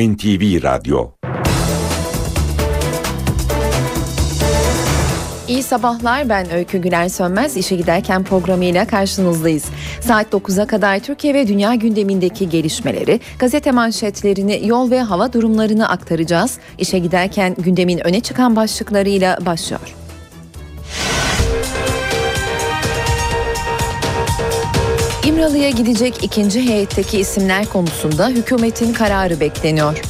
NTV Radyo İyi sabahlar ben Öykü Güler Sönmez işe giderken programıyla karşınızdayız. Saat 9'a kadar Türkiye ve dünya gündemindeki gelişmeleri, gazete manşetlerini, yol ve hava durumlarını aktaracağız. İşe giderken gündemin öne çıkan başlıklarıyla başlıyor. İmralı'ya gidecek ikinci heyetteki isimler konusunda hükümetin kararı bekleniyor.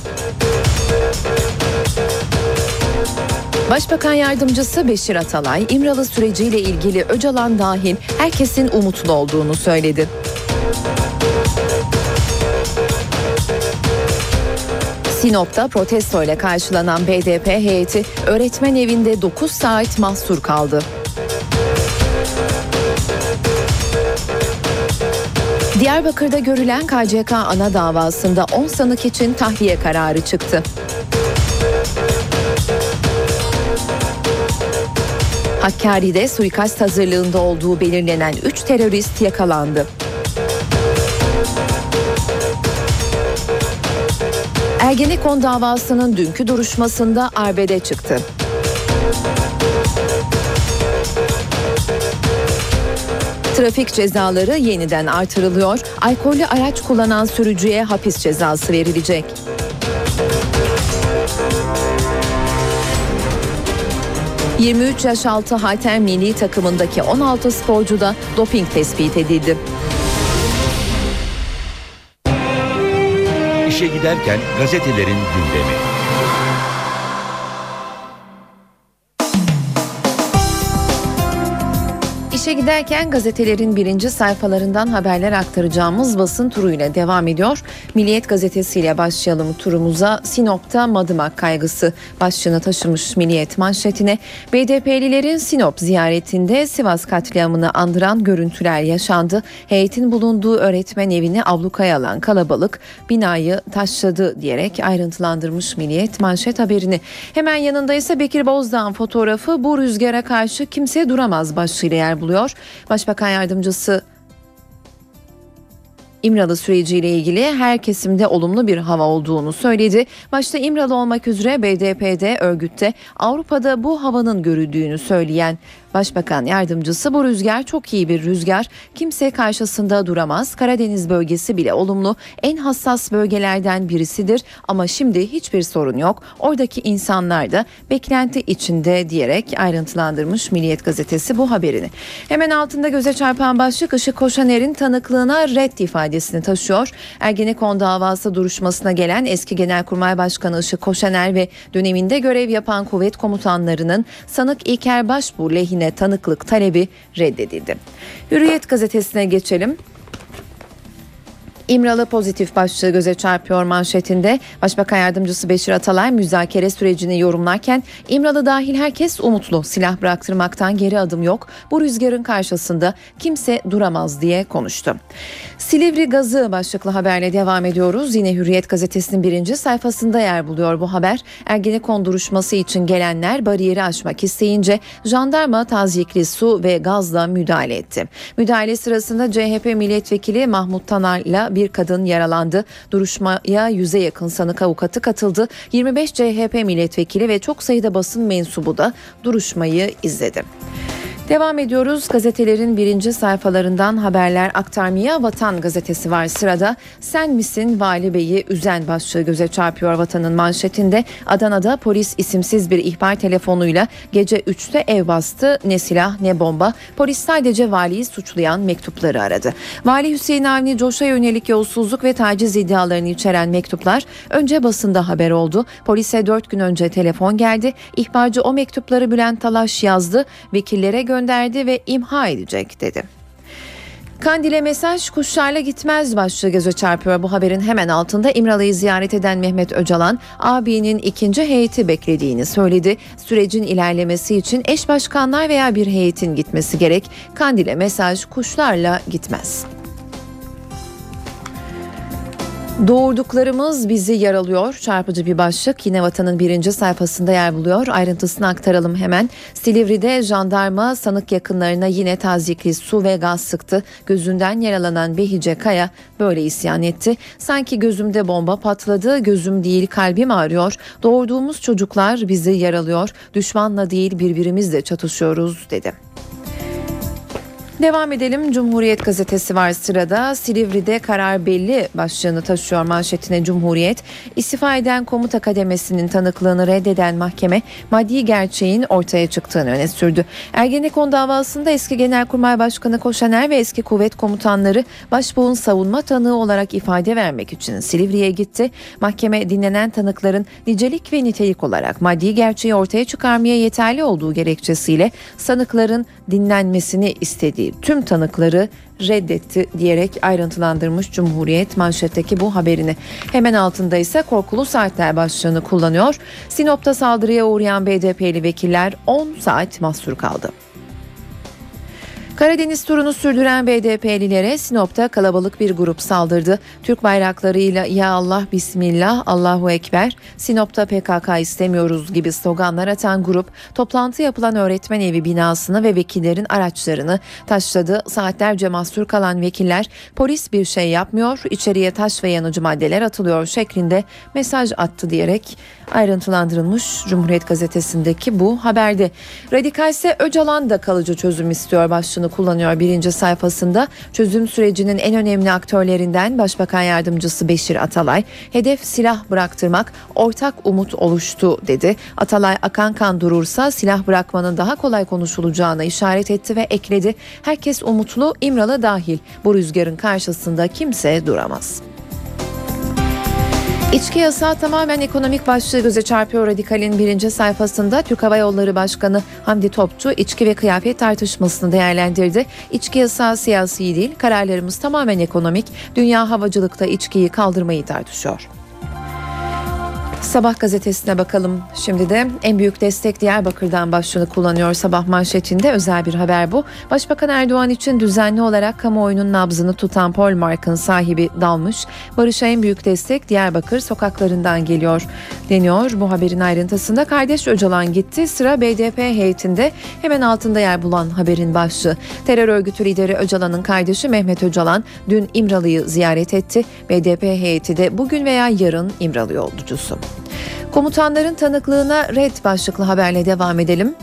Başbakan Yardımcısı Beşir Atalay, İmralı süreciyle ilgili Öcalan dahil herkesin umutlu olduğunu söyledi. Sinop'ta protesto ile karşılanan BDP heyeti öğretmen evinde 9 saat mahsur kaldı. Diyarbakır'da görülen KCK ana davasında 10 sanık için tahliye kararı çıktı. Hakkari'de suikast hazırlığında olduğu belirlenen 3 terörist yakalandı. Ergenekon davasının dünkü duruşmasında arbede çıktı. Trafik cezaları yeniden artırılıyor. Alkollü araç kullanan sürücüye hapis cezası verilecek. ...23 yaş altı halter milli takımındaki 16 sporcuda doping tespit edildi. İşe giderken gazetelerin gündemi. İşe giderken gazetelerin birinci sayfalarından haberler aktaracağımız basın turuyla devam ediyor. Milliyet gazetesiyle başlayalım turumuza. Sinop'ta madımak kaygısı başlığını taşımış Milliyet manşetine. BDP'lilerin Sinop ziyaretinde Sivas katliamını andıran görüntüler yaşandı. Heyetin bulunduğu öğretmen evini ablukaya alan kalabalık binayı taşladı diyerek ayrıntılandırmış Milliyet manşet haberini. Hemen yanında ise Bekir Bozdağ'ın fotoğrafı bu rüzgara karşı kimse duramaz başlığıyla yer buluyor. Başbakan yardımcısı İmralı süreciyle ilgili her kesimde olumlu bir hava olduğunu söyledi. Başta İmralı olmak üzere BDP'de, örgütte Avrupa'da bu havanın görüldüğünü söyleyen Başbakan yardımcısı bu rüzgar çok iyi bir rüzgar. Kimse karşısında duramaz. Karadeniz bölgesi bile olumlu. En hassas bölgelerden birisidir ama şimdi hiçbir sorun yok. Oradaki insanlar da beklenti içinde diyerek ayrıntılandırmış Milliyet gazetesi bu haberini. Hemen altında göze çarpan başlık Işık Koşaner'in tanıklığına red ifadesini taşıyor. Ergenekon davası duruşmasına gelen eski Genelkurmay Başkanı Işık Koşaner ve döneminde görev yapan kuvvet komutanlarının sanık İlker Başbuğ lehine yine tanıklık talebi reddedildi. Hürriyet gazetesine geçelim. İmralı pozitif başlığı göze çarpıyor manşetinde. Başbakan Yardımcısı Beşir Atalay müzakere sürecini yorumlarken İmralı dahil herkes umutlu. Silah bıraktırmaktan geri adım yok. Bu rüzgarın karşısında kimse duramaz diye konuştu. Silivri gazı başlıklı haberle devam ediyoruz. Yine Hürriyet gazetesinin birinci sayfasında yer buluyor bu haber. Ergenekon duruşması için gelenler bariyeri aşmak isteyince jandarma tazyikli su ve gazla müdahale etti. Müdahale sırasında CHP milletvekili Mahmut Tanar'la bir kadın yaralandı. Duruşmaya yüze yakın sanık avukatı katıldı. 25 CHP milletvekili ve çok sayıda basın mensubu da duruşmayı izledi. Devam ediyoruz. Gazetelerin birinci sayfalarından haberler aktarmaya Vatan gazetesi var sırada. Sen misin Vali Bey'i üzen başlığı göze çarpıyor Vatan'ın manşetinde. Adana'da polis isimsiz bir ihbar telefonuyla gece 3'te ev bastı. Ne silah ne bomba. Polis sadece valiyi suçlayan mektupları aradı. Vali Hüseyin Avni Coş'a yönelik yolsuzluk ve taciz iddialarını içeren mektuplar önce basında haber oldu. Polise 4 gün önce telefon geldi. İhbarcı o mektupları Bülent Talaş yazdı. Vekillere gönderdi gönderdi ve imha edecek dedi. Kandil'e mesaj kuşlarla gitmez başlığı göze çarpıyor. Bu haberin hemen altında İmralı'yı ziyaret eden Mehmet Öcalan abinin ikinci heyeti beklediğini söyledi. Sürecin ilerlemesi için eş başkanlar veya bir heyetin gitmesi gerek. Kandil'e mesaj kuşlarla gitmez. Doğurduklarımız bizi yaralıyor. Çarpıcı bir başlık yine vatanın birinci sayfasında yer buluyor. Ayrıntısını aktaralım hemen. Silivri'de jandarma sanık yakınlarına yine tazikli su ve gaz sıktı. Gözünden yaralanan Behice Kaya böyle isyan etti. Sanki gözümde bomba patladı, gözüm değil kalbim ağrıyor. Doğurduğumuz çocuklar bizi yaralıyor. Düşmanla değil birbirimizle çatışıyoruz dedi. Devam edelim. Cumhuriyet gazetesi var sırada. Silivri'de karar belli başlığını taşıyor manşetine Cumhuriyet. İstifa eden komuta kademesinin tanıklığını reddeden mahkeme maddi gerçeğin ortaya çıktığını öne sürdü. Ergenekon davasında eski Genelkurmay Başkanı Koşaner ve eski kuvvet komutanları başbuğun savunma tanığı olarak ifade vermek için Silivri'ye gitti. Mahkeme dinlenen tanıkların nicelik ve nitelik olarak maddi gerçeği ortaya çıkarmaya yeterli olduğu gerekçesiyle sanıkların dinlenmesini istediği tüm tanıkları reddetti diyerek ayrıntılandırmış Cumhuriyet manşetteki bu haberini. Hemen altında ise korkulu saatler başlığını kullanıyor. Sinop'ta saldırıya uğrayan BDP'li vekiller 10 saat mahsur kaldı. Karadeniz turunu sürdüren BDP'lilere Sinop'ta kalabalık bir grup saldırdı. Türk bayraklarıyla Ya Allah Bismillah Allahu Ekber Sinop'ta PKK istemiyoruz gibi sloganlar atan grup toplantı yapılan öğretmen evi binasını ve vekillerin araçlarını taşladı. Saatlerce mahsur kalan vekiller polis bir şey yapmıyor içeriye taş ve yanıcı maddeler atılıyor şeklinde mesaj attı diyerek ayrıntılandırılmış Cumhuriyet Gazetesi'ndeki bu haberde. Radikalse Öcalan da kalıcı çözüm istiyor başlığını kullanıyor birinci sayfasında. Çözüm sürecinin en önemli aktörlerinden Başbakan Yardımcısı Beşir Atalay, hedef silah bıraktırmak, ortak umut oluştu dedi. Atalay akan kan durursa silah bırakmanın daha kolay konuşulacağına işaret etti ve ekledi. Herkes umutlu, İmralı dahil. Bu rüzgarın karşısında kimse duramaz. İçki yasağı tamamen ekonomik başlığı göze çarpıyor Radikal'in birinci sayfasında Türk Hava Yolları Başkanı Hamdi Topçu içki ve kıyafet tartışmasını değerlendirdi. İçki yasağı siyasi değil, kararlarımız tamamen ekonomik. Dünya havacılıkta içkiyi kaldırmayı tartışıyor. Sabah gazetesine bakalım. Şimdi de en büyük destek Diyarbakır'dan başlığını kullanıyor sabah manşetinde özel bir haber bu. Başbakan Erdoğan için düzenli olarak kamuoyunun nabzını tutan Polmark'ın sahibi dalmış. Barış'a en büyük destek Diyarbakır sokaklarından geliyor deniyor. Bu haberin ayrıntısında kardeş Öcalan gitti. Sıra BDP heyetinde hemen altında yer bulan haberin başlığı. Terör örgütü lideri Öcalan'ın kardeşi Mehmet Öcalan dün İmralı'yı ziyaret etti. BDP heyeti de bugün veya yarın İmralı yolcusu. Komutanların tanıklığına red başlıklı haberle devam edelim.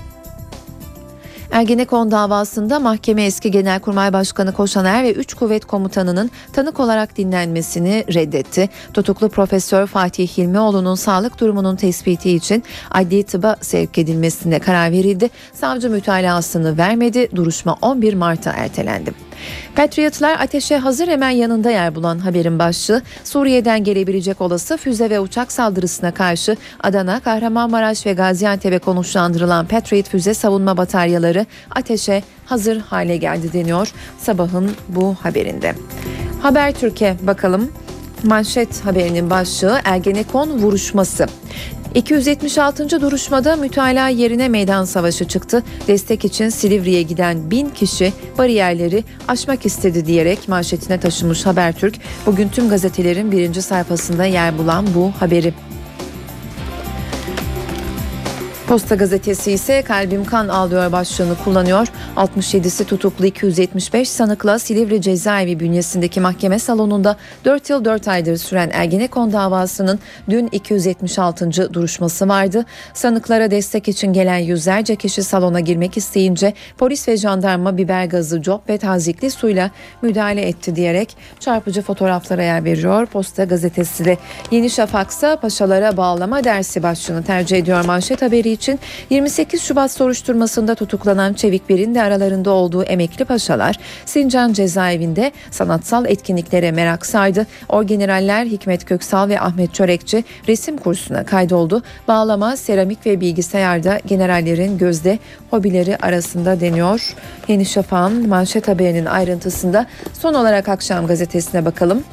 Ergenekon davasında mahkeme eski Genelkurmay Başkanı Koşaner ve 3 kuvvet komutanının tanık olarak dinlenmesini reddetti. Tutuklu Profesör Fatih Hilmioğlu'nun sağlık durumunun tespiti için adli tıba sevk edilmesine karar verildi. Savcı mütalasını vermedi. Duruşma 11 Mart'a ertelendi. Patriotlar ateşe hazır hemen yanında yer bulan haberin başlığı Suriye'den gelebilecek olası füze ve uçak saldırısına karşı Adana, Kahramanmaraş ve Gaziantep'e konuşlandırılan Patriot füze savunma bataryaları ateşe hazır hale geldi deniyor sabahın bu haberinde. Haber Türkiye bakalım. Manşet haberinin başlığı Ergenekon vuruşması. 276. duruşmada mütalaa yerine meydan savaşı çıktı. Destek için Silivri'ye giden bin kişi bariyerleri aşmak istedi diyerek manşetine taşımış Habertürk bugün tüm gazetelerin birinci sayfasında yer bulan bu haberi Posta gazetesi ise kalbim kan ağlıyor başlığını kullanıyor. 67'si tutuklu 275 sanıkla Silivri cezaevi bünyesindeki mahkeme salonunda 4 yıl 4 aydır süren Ergenekon davasının dün 276. duruşması vardı. Sanıklara destek için gelen yüzlerce kişi salona girmek isteyince polis ve jandarma biber gazı, cop ve tazikli suyla müdahale etti diyerek çarpıcı fotoğraflara yer veriyor. Posta gazetesi de Yeni Şafak'sa paşalara bağlama dersi başlığını tercih ediyor manşet haberi için 28 Şubat soruşturmasında tutuklanan Çevik Bir'in de aralarında olduğu emekli paşalar Sincan cezaevinde sanatsal etkinliklere merak sardı. Orgeneraller Hikmet Köksal ve Ahmet Çörekçi resim kursuna kaydoldu. Bağlama, seramik ve bilgisayarda generallerin gözde hobileri arasında deniyor. Yeni Şafak'ın manşet haberinin ayrıntısında son olarak akşam gazetesine bakalım.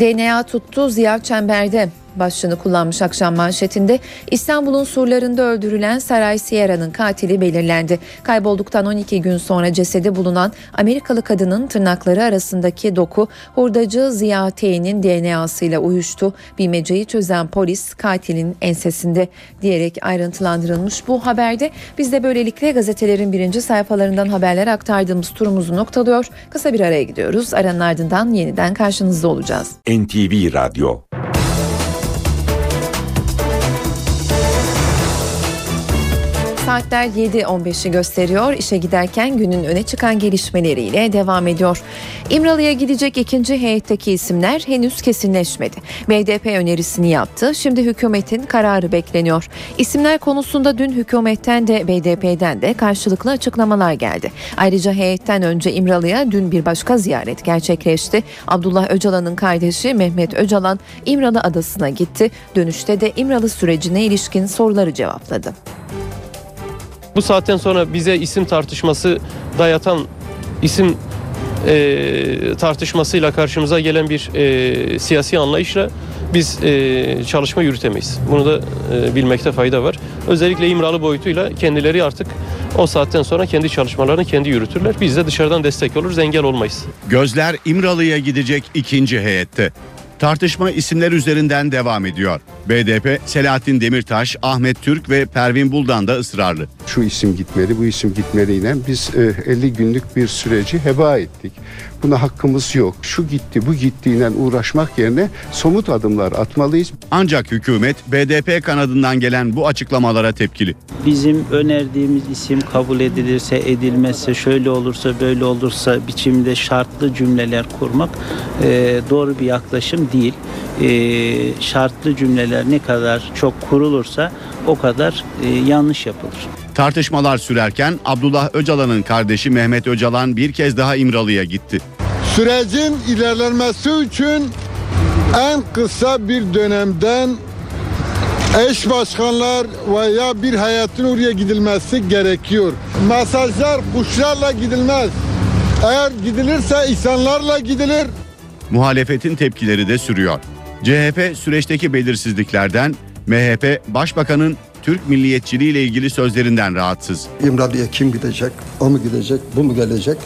DNA tuttu Ziya Çember'de başlığını kullanmış akşam manşetinde İstanbul'un surlarında öldürülen Saray Sierra'nın katili belirlendi. Kaybolduktan 12 gün sonra cesedi bulunan Amerikalı kadının tırnakları arasındaki doku hurdacı Ziya T'nin DNA'sıyla uyuştu. Bilmeceyi çözen polis katilin ensesinde diyerek ayrıntılandırılmış bu haberde biz de böylelikle gazetelerin birinci sayfalarından haberler aktardığımız turumuzu noktalıyor. Kısa bir araya gidiyoruz. Aranın ardından yeniden karşınızda olacağız. NTV Radyo Saatler 7.15'i gösteriyor. İşe giderken günün öne çıkan gelişmeleriyle devam ediyor. İmralı'ya gidecek ikinci heyetteki isimler henüz kesinleşmedi. BDP önerisini yaptı. Şimdi hükümetin kararı bekleniyor. İsimler konusunda dün hükümetten de BDP'den de karşılıklı açıklamalar geldi. Ayrıca heyetten önce İmralı'ya dün bir başka ziyaret gerçekleşti. Abdullah Öcalan'ın kardeşi Mehmet Öcalan İmralı adasına gitti. Dönüşte de İmralı sürecine ilişkin soruları cevapladı. Bu saatten sonra bize isim tartışması dayatan isim e, tartışmasıyla karşımıza gelen bir e, siyasi anlayışla biz e, çalışma yürütemeyiz. Bunu da e, bilmekte fayda var. Özellikle İmralı boyutuyla kendileri artık o saatten sonra kendi çalışmalarını kendi yürütürler. Biz de dışarıdan destek oluruz, engel olmayız. Gözler İmralı'ya gidecek ikinci heyette. Tartışma isimler üzerinden devam ediyor. BDP, Selahattin Demirtaş, Ahmet Türk ve Pervin Buldan da ısrarlı. Şu isim gitmeli, bu isim gitmeliyle biz e, 50 günlük bir süreci heba ettik. Buna hakkımız yok. Şu gitti, bu gittiğiyle uğraşmak yerine somut adımlar atmalıyız. Ancak hükümet BDP kanadından gelen bu açıklamalara tepkili. Bizim önerdiğimiz isim kabul edilirse, edilmezse, şöyle olursa, böyle olursa biçimde şartlı cümleler kurmak e, doğru bir yaklaşım değil. E, şartlı cümleler ne kadar çok kurulursa o kadar e, yanlış yapılır. Tartışmalar sürerken Abdullah Öcalan'ın kardeşi Mehmet Öcalan bir kez daha İmralı'ya gitti. Sürecin ilerlenmesi için en kısa bir dönemden eş başkanlar veya bir hayatın oraya gidilmesi gerekiyor. Mesajlar kuşlarla gidilmez. Eğer gidilirse insanlarla gidilir. Muhalefetin tepkileri de sürüyor. CHP süreçteki belirsizliklerden, MHP Başbakanın Türk milliyetçiliği ile ilgili sözlerinden rahatsız. İmralı'ya kim gidecek? O mu gidecek? Bu mu gelecek?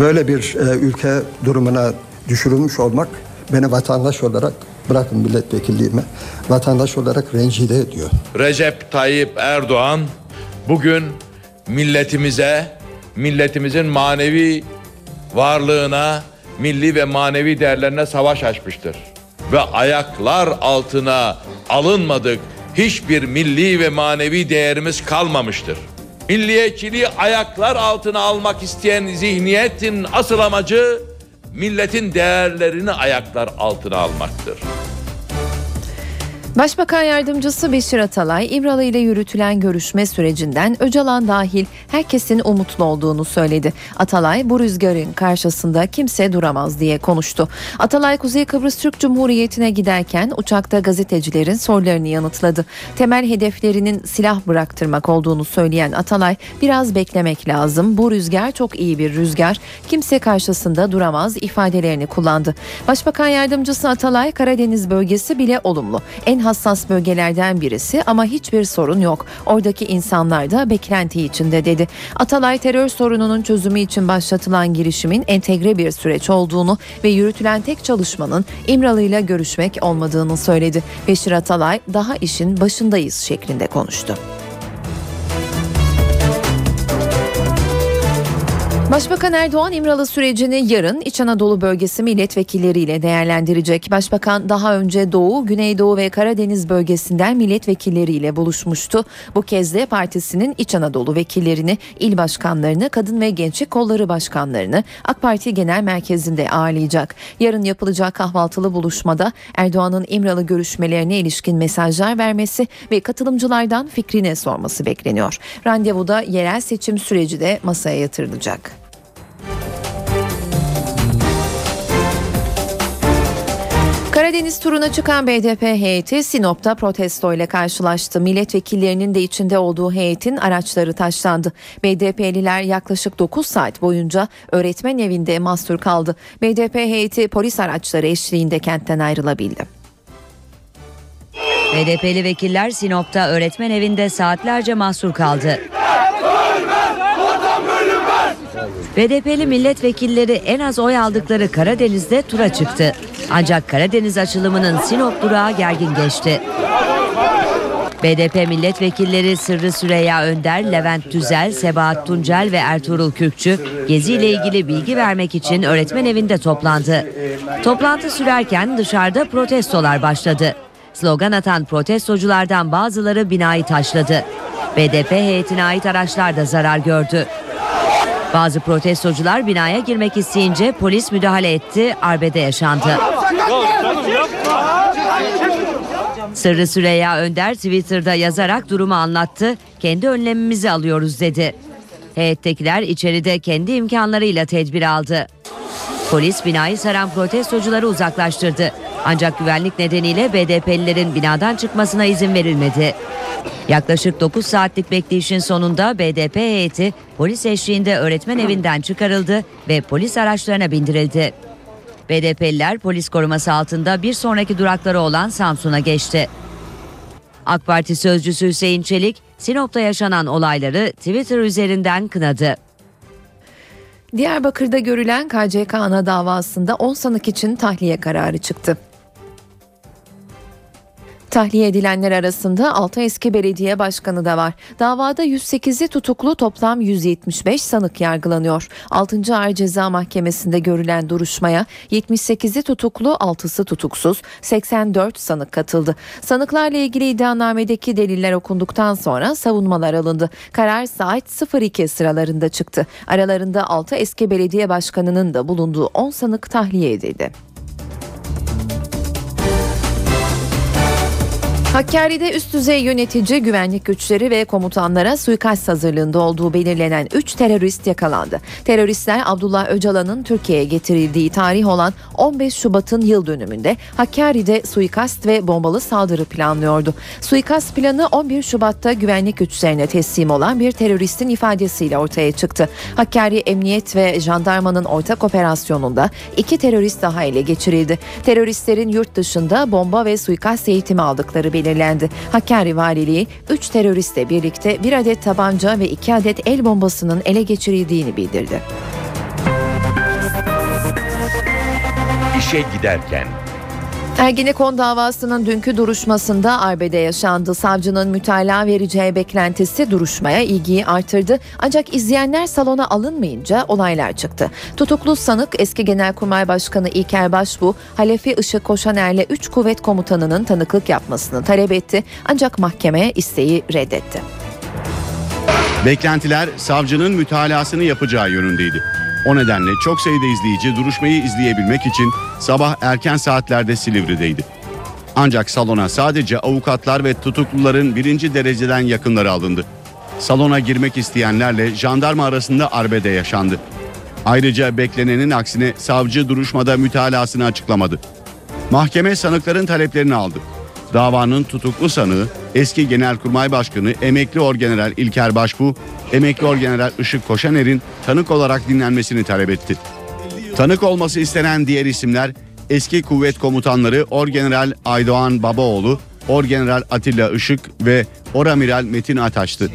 Böyle bir e, ülke durumuna düşürülmüş olmak beni vatandaş olarak bırakın milletvekilliğimi vatandaş olarak rencide ediyor. Recep Tayyip Erdoğan bugün milletimize, milletimizin manevi varlığına, milli ve manevi değerlerine savaş açmıştır. Ve ayaklar altına alınmadık hiçbir milli ve manevi değerimiz kalmamıştır. Milliyetçiliği ayaklar altına almak isteyen zihniyetin asıl amacı milletin değerlerini ayaklar altına almaktır. Başbakan Yardımcısı Beşir Atalay, İmralı ile yürütülen görüşme sürecinden Öcalan dahil herkesin umutlu olduğunu söyledi. Atalay bu rüzgarın karşısında kimse duramaz diye konuştu. Atalay Kuzey Kıbrıs Türk Cumhuriyeti'ne giderken uçakta gazetecilerin sorularını yanıtladı. Temel hedeflerinin silah bıraktırmak olduğunu söyleyen Atalay, biraz beklemek lazım. Bu rüzgar çok iyi bir rüzgar. Kimse karşısında duramaz ifadelerini kullandı. Başbakan Yardımcısı Atalay, Karadeniz bölgesi bile olumlu. En hassas bölgelerden birisi ama hiçbir sorun yok. Oradaki insanlar da beklenti içinde dedi. Atalay terör sorununun çözümü için başlatılan girişimin entegre bir süreç olduğunu ve yürütülen tek çalışmanın İmralı ile görüşmek olmadığını söyledi. Beşir Atalay daha işin başındayız şeklinde konuştu. Başbakan Erdoğan İmralı sürecini yarın İç Anadolu bölgesi milletvekilleriyle değerlendirecek. Başbakan daha önce Doğu, Güneydoğu ve Karadeniz bölgesinden milletvekilleriyle buluşmuştu. Bu kez de partisinin İç Anadolu vekillerini, il başkanlarını, kadın ve gençlik kolları başkanlarını AK Parti Genel Merkezi'nde ağırlayacak. Yarın yapılacak kahvaltılı buluşmada Erdoğan'ın İmralı görüşmelerine ilişkin mesajlar vermesi ve katılımcılardan fikrine sorması bekleniyor. Randevuda yerel seçim süreci de masaya yatırılacak. Karadeniz turuna çıkan BDP heyeti Sinop'ta protesto ile karşılaştı. Milletvekillerinin de içinde olduğu heyetin araçları taşlandı. BDP'liler yaklaşık 9 saat boyunca öğretmen evinde mahsur kaldı. BDP heyeti polis araçları eşliğinde kentten ayrılabildi. BDP'li vekiller Sinop'ta öğretmen evinde saatlerce mahsur kaldı. BDP'li milletvekilleri en az oy aldıkları Karadeniz'de tura çıktı. Ancak Karadeniz açılımının Sinop durağı gergin geçti. BDP milletvekilleri Sırrı Süreyya Önder, Levent Tüzel, Sebahat Tuncel ve Ertuğrul Kürkçü geziyle ilgili bilgi vermek için öğretmen evinde toplandı. Toplantı sürerken dışarıda protestolar başladı. Slogan atan protestoculardan bazıları binayı taşladı. BDP heyetine ait araçlar da zarar gördü. Bazı protestocular binaya girmek isteyince polis müdahale etti, arbede yaşandı. Sırrı Süreyya Önder Twitter'da yazarak durumu anlattı. Kendi önlemimizi alıyoruz dedi. Heyettekiler içeride kendi imkanlarıyla tedbir aldı. Polis binayı saran protestocuları uzaklaştırdı. Ancak güvenlik nedeniyle BDP'lilerin binadan çıkmasına izin verilmedi. Yaklaşık 9 saatlik bekleyişin sonunda BDP heyeti polis eşliğinde öğretmen evinden çıkarıldı ve polis araçlarına bindirildi. BDP'liler polis koruması altında bir sonraki durakları olan Samsun'a geçti. AK Parti sözcüsü Hüseyin Çelik, Sinop'ta yaşanan olayları Twitter üzerinden kınadı. Diyarbakır'da görülen KCK ana davasında 10 sanık için tahliye kararı çıktı. Tahliye edilenler arasında 6 eski belediye başkanı da var. Davada 108'i tutuklu toplam 175 sanık yargılanıyor. 6. Ağır Ceza Mahkemesi'nde görülen duruşmaya 78'i tutuklu 6'sı tutuksuz 84 sanık katıldı. Sanıklarla ilgili iddianamedeki deliller okunduktan sonra savunmalar alındı. Karar saat 02 sıralarında çıktı. Aralarında 6 eski belediye başkanının da bulunduğu 10 sanık tahliye edildi. Hakkari'de üst düzey yönetici, güvenlik güçleri ve komutanlara suikast hazırlığında olduğu belirlenen 3 terörist yakalandı. Teröristler Abdullah Öcalan'ın Türkiye'ye getirildiği tarih olan 15 Şubat'ın yıl dönümünde Hakkari'de suikast ve bombalı saldırı planlıyordu. Suikast planı 11 Şubat'ta güvenlik güçlerine teslim olan bir teröristin ifadesiyle ortaya çıktı. Hakkari Emniyet ve Jandarmanın ortak operasyonunda iki terörist daha ele geçirildi. Teröristlerin yurt dışında bomba ve suikast eğitimi aldıkları belirlendi belirlendi. Hakkari Valiliği 3 teröristle birlikte bir adet tabanca ve 2 adet el bombasının ele geçirildiğini bildirdi. İşe giderken Ergenekon davasının dünkü duruşmasında arbede yaşandı. Savcının mütalaa vereceği beklentisi duruşmaya ilgiyi artırdı. Ancak izleyenler salona alınmayınca olaylar çıktı. Tutuklu sanık eski Genelkurmay Başkanı İlker Başbuğ, Halefi Işık Koşaner'le 3 kuvvet komutanının tanıklık yapmasını talep etti. Ancak mahkeme isteği reddetti. Beklentiler savcının mütalasını yapacağı yönündeydi. O nedenle çok sayıda izleyici duruşmayı izleyebilmek için sabah erken saatlerde Silivri'deydi. Ancak salona sadece avukatlar ve tutukluların birinci dereceden yakınları alındı. Salona girmek isteyenlerle jandarma arasında arbede yaşandı. Ayrıca beklenenin aksine savcı duruşmada mütalasını açıklamadı. Mahkeme sanıkların taleplerini aldı. Davanın tutuklu sanığı eski Genelkurmay Başkanı emekli Orgeneral İlker Başbuğ, emekli Orgeneral Işık Koşaner'in tanık olarak dinlenmesini talep etti. Tanık olması istenen diğer isimler eski kuvvet komutanları Orgeneral Aydoğan Babaoğlu, Orgeneral Atilla Işık ve Oramiral Metin Ataş'tı.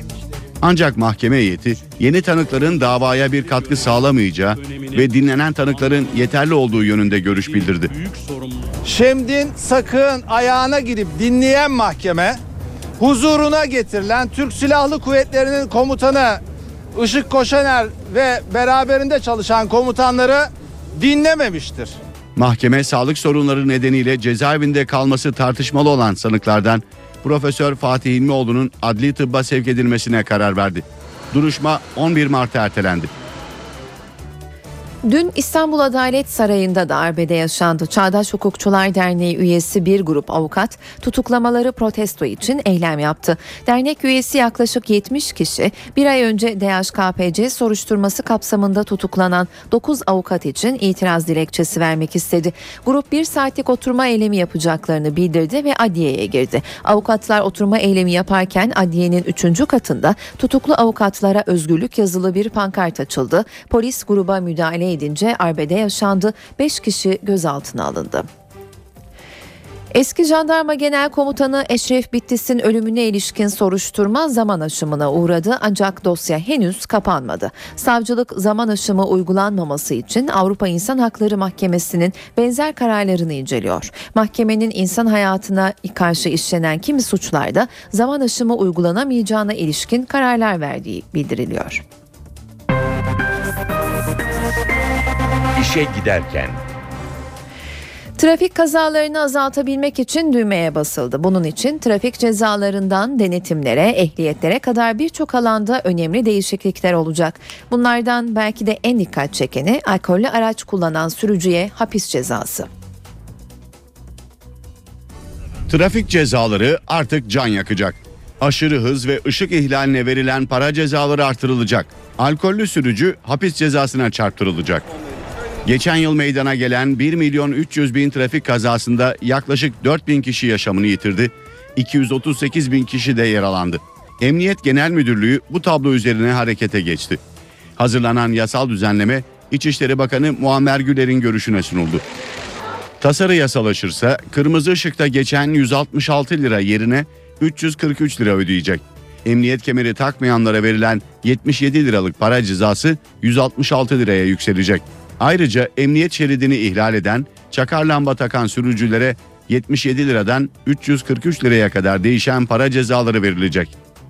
Ancak mahkeme heyeti yeni tanıkların davaya bir katkı sağlamayacağı ve dinlenen tanıkların yeterli olduğu yönünde görüş bildirdi. Şemdin Sakın ayağına girip dinleyen mahkeme huzuruna getirilen Türk Silahlı Kuvvetleri'nin komutanı Işık Koşaner ve beraberinde çalışan komutanları dinlememiştir. Mahkeme sağlık sorunları nedeniyle cezaevinde kalması tartışmalı olan sanıklardan Profesör Fatih İlmioğlu'nun adli tıbba sevk edilmesine karar verdi. Duruşma 11 Mart'a ertelendi. Dün İstanbul Adalet Sarayı'nda da arbede yaşandı. Çağdaş Hukukçular Derneği üyesi bir grup avukat tutuklamaları protesto için eylem yaptı. Dernek üyesi yaklaşık 70 kişi bir ay önce DHKPC soruşturması kapsamında tutuklanan 9 avukat için itiraz dilekçesi vermek istedi. Grup bir saatlik oturma eylemi yapacaklarını bildirdi ve adliyeye girdi. Avukatlar oturma eylemi yaparken adliyenin 3. katında tutuklu avukatlara özgürlük yazılı bir pankart açıldı. Polis gruba müdahale edince arbede yaşandı. 5 kişi gözaltına alındı. Eski Jandarma Genel Komutanı Eşref Bittis'in ölümüne ilişkin soruşturma zaman aşımına uğradı ancak dosya henüz kapanmadı. Savcılık zaman aşımı uygulanmaması için Avrupa İnsan Hakları Mahkemesi'nin benzer kararlarını inceliyor. Mahkemenin insan hayatına karşı işlenen kimi suçlarda zaman aşımı uygulanamayacağına ilişkin kararlar verdiği bildiriliyor. İşe giderken Trafik kazalarını azaltabilmek için düğmeye basıldı. Bunun için trafik cezalarından denetimlere, ehliyetlere kadar birçok alanda önemli değişiklikler olacak. Bunlardan belki de en dikkat çekeni alkollü araç kullanan sürücüye hapis cezası. Trafik cezaları artık can yakacak. Aşırı hız ve ışık ihlaline verilen para cezaları artırılacak. Alkollü sürücü hapis cezasına çarptırılacak. Geçen yıl meydana gelen 1 milyon 300 bin trafik kazasında yaklaşık 4 bin kişi yaşamını yitirdi. 238 bin kişi de yaralandı. Emniyet Genel Müdürlüğü bu tablo üzerine harekete geçti. Hazırlanan yasal düzenleme İçişleri Bakanı Muammer Güler'in görüşüne sunuldu. Tasarı yasalaşırsa kırmızı ışıkta geçen 166 lira yerine 343 lira ödeyecek. Emniyet kemeri takmayanlara verilen 77 liralık para cezası 166 liraya yükselecek. Ayrıca emniyet şeridini ihlal eden, çakar lamba takan sürücülere 77 liradan 343 liraya kadar değişen para cezaları verilecek.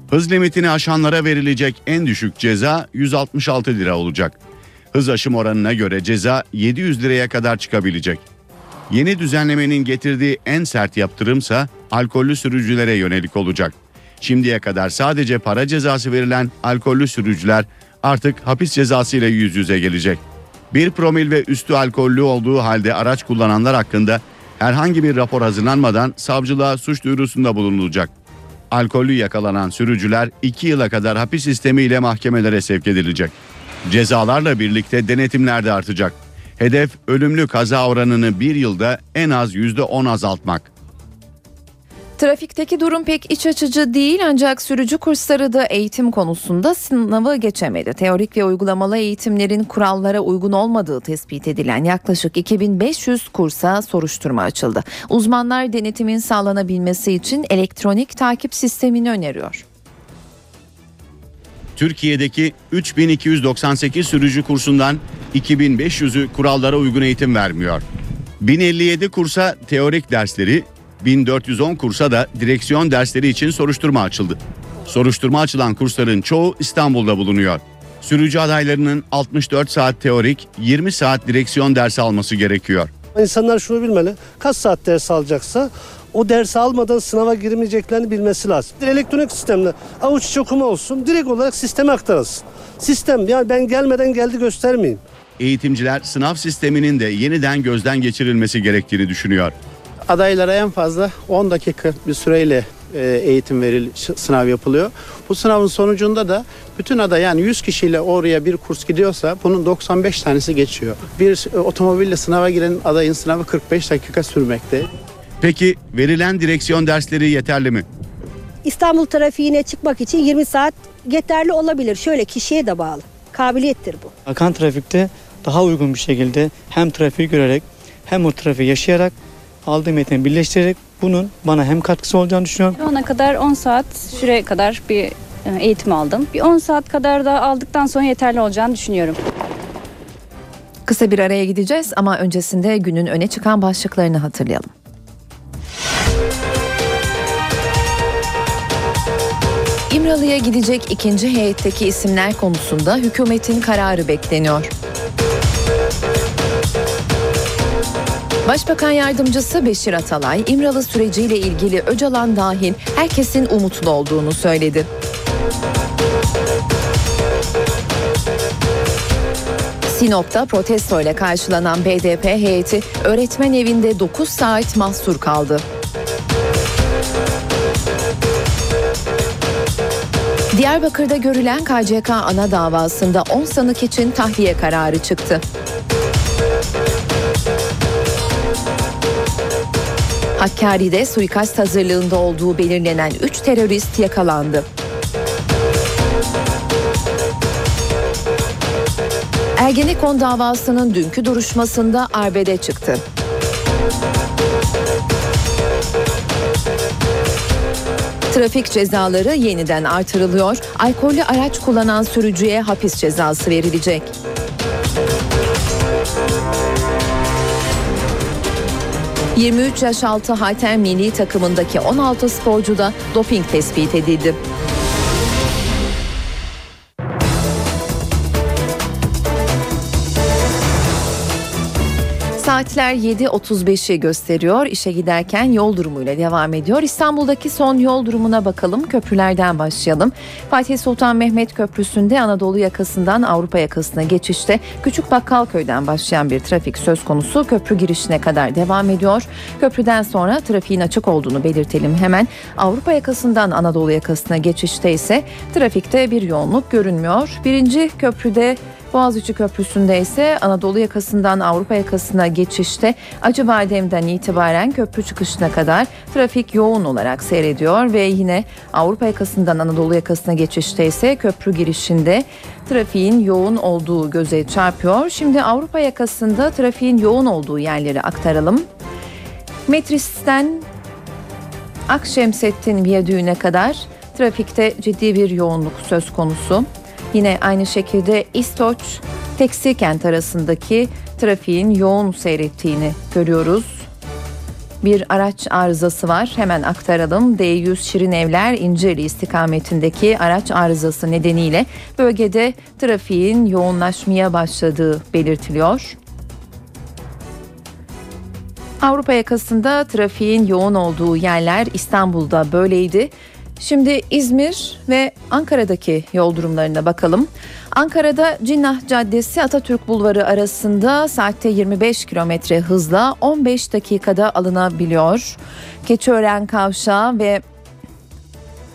Hız limitini aşanlara verilecek en düşük ceza 166 lira olacak. Hız aşım oranına göre ceza 700 liraya kadar çıkabilecek. Yeni düzenlemenin getirdiği en sert yaptırımsa alkollü sürücülere yönelik olacak. Şimdiye kadar sadece para cezası verilen alkollü sürücüler artık hapis cezası ile yüz yüze gelecek. 1 promil ve üstü alkollü olduğu halde araç kullananlar hakkında herhangi bir rapor hazırlanmadan savcılığa suç duyurusunda bulunulacak. Alkollü yakalanan sürücüler 2 yıla kadar hapis sistemiyle mahkemelere sevk edilecek. Cezalarla birlikte denetimler de artacak. Hedef ölümlü kaza oranını bir yılda en az %10 azaltmak. Trafikteki durum pek iç açıcı değil ancak sürücü kursları da eğitim konusunda sınavı geçemedi. Teorik ve uygulamalı eğitimlerin kurallara uygun olmadığı tespit edilen yaklaşık 2500 kursa soruşturma açıldı. Uzmanlar denetimin sağlanabilmesi için elektronik takip sistemini öneriyor. Türkiye'deki 3298 sürücü kursundan 2500'ü kurallara uygun eğitim vermiyor. 1057 kursa teorik dersleri, 1410 kursa da direksiyon dersleri için soruşturma açıldı. Soruşturma açılan kursların çoğu İstanbul'da bulunuyor. Sürücü adaylarının 64 saat teorik, 20 saat direksiyon dersi alması gerekiyor. İnsanlar şunu bilmeli. Kaç saat ders alacaksa o dersi almadan sınava girmeyeceklerini bilmesi lazım. Elektronik sistemle avuç içi okuma olsun direkt olarak sisteme aktarılsın. Sistem yani ben gelmeden geldi göstermeyeyim. Eğitimciler sınav sisteminin de yeniden gözden geçirilmesi gerektiğini düşünüyor. Adaylara en fazla 10 dakika bir süreyle e, eğitim veril sınav yapılıyor. Bu sınavın sonucunda da bütün aday yani 100 kişiyle oraya bir kurs gidiyorsa bunun 95 tanesi geçiyor. Bir e, otomobille sınava giren adayın sınavı 45 dakika sürmekte. Peki verilen direksiyon dersleri yeterli mi? İstanbul trafiğine çıkmak için 20 saat yeterli olabilir. Şöyle kişiye de bağlı. Kabiliyettir bu. Akan trafikte daha uygun bir şekilde hem trafiği görerek hem o trafiği yaşayarak aldığım eğitimi birleştirerek bunun bana hem katkısı olacağını düşünüyorum. Şu ana kadar 10 saat süre kadar bir e, eğitim aldım. Bir 10 saat kadar da aldıktan sonra yeterli olacağını düşünüyorum. Kısa bir araya gideceğiz ama öncesinde günün öne çıkan başlıklarını hatırlayalım. İmralı'ya gidecek ikinci heyetteki isimler konusunda hükümetin kararı bekleniyor. Başbakan Yardımcısı Beşir Atalay, İmralı süreciyle ilgili Öcalan dahil herkesin umutlu olduğunu söyledi. Sinop'ta protestoyla karşılanan BDP heyeti öğretmen evinde 9 saat mahsur kaldı. Diyarbakır'da görülen KCK ana davasında 10 sanık için tahliye kararı çıktı. Hakkari'de suikast hazırlığında olduğu belirlenen 3 terörist yakalandı. Ergenekon davasının dünkü duruşmasında arbede çıktı. Trafik cezaları yeniden artırılıyor. Alkollü araç kullanan sürücüye hapis cezası verilecek. ...23 yaş altı halter milli takımındaki 16 sporcuda doping tespit edildi. Saatler 7.35'i gösteriyor. İşe giderken yol durumuyla devam ediyor. İstanbul'daki son yol durumuna bakalım. Köprülerden başlayalım. Fatih Sultan Mehmet Köprüsü'nde Anadolu yakasından Avrupa yakasına geçişte Küçük Bakkalköy'den başlayan bir trafik söz konusu. Köprü girişine kadar devam ediyor. Köprüden sonra trafiğin açık olduğunu belirtelim hemen. Avrupa yakasından Anadolu yakasına geçişte ise trafikte bir yoğunluk görünmüyor. Birinci köprüde Boğaziçi Köprüsü'nde ise Anadolu yakasından Avrupa yakasına geçişte Acıbadem'den itibaren köprü çıkışına kadar trafik yoğun olarak seyrediyor ve yine Avrupa yakasından Anadolu yakasına geçişte ise köprü girişinde trafiğin yoğun olduğu göze çarpıyor. Şimdi Avrupa yakasında trafiğin yoğun olduğu yerleri aktaralım. Metris'ten Akşemsettin Viyadüğü'ne kadar trafikte ciddi bir yoğunluk söz konusu. Yine aynı şekilde İstoç Tekstil Kent arasındaki trafiğin yoğun seyrettiğini görüyoruz. Bir araç arızası var. Hemen aktaralım. D100 Şirin Evler İncirli istikametindeki araç arızası nedeniyle bölgede trafiğin yoğunlaşmaya başladığı belirtiliyor. Avrupa yakasında trafiğin yoğun olduğu yerler İstanbul'da böyleydi. Şimdi İzmir ve Ankara'daki yol durumlarına bakalım. Ankara'da Cinnah Caddesi Atatürk Bulvarı arasında saatte 25 kilometre hızla 15 dakikada alınabiliyor. Keçiören Kavşağı ve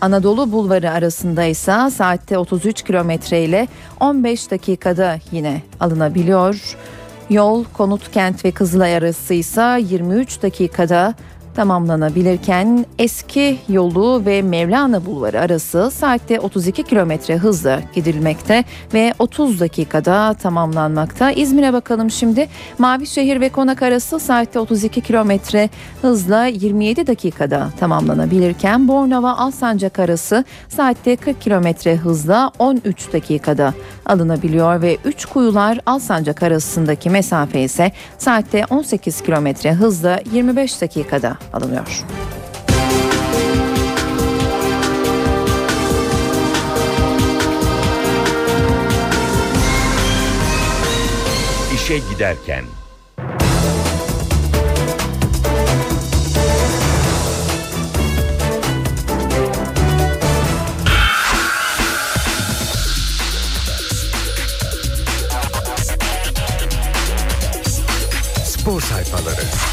Anadolu Bulvarı arasında ise saatte 33 kilometre ile 15 dakikada yine alınabiliyor. Yol Konut Kent ve Kızılay arası ise 23 dakikada tamamlanabilirken eski yolu ve Mevlana Bulvarı arası saatte 32 kilometre hızla gidilmekte ve 30 dakikada tamamlanmakta. İzmir'e bakalım şimdi. Mavişehir ve Konak arası saatte 32 kilometre hızla 27 dakikada tamamlanabilirken Bornova Alsancak arası saatte 40 kilometre hızla 13 dakikada alınabiliyor ve 3 kuyular Alsancak arasındaki mesafe ise saatte 18 kilometre hızla 25 dakikada alınıyor. İşe giderken Spor sayfaları.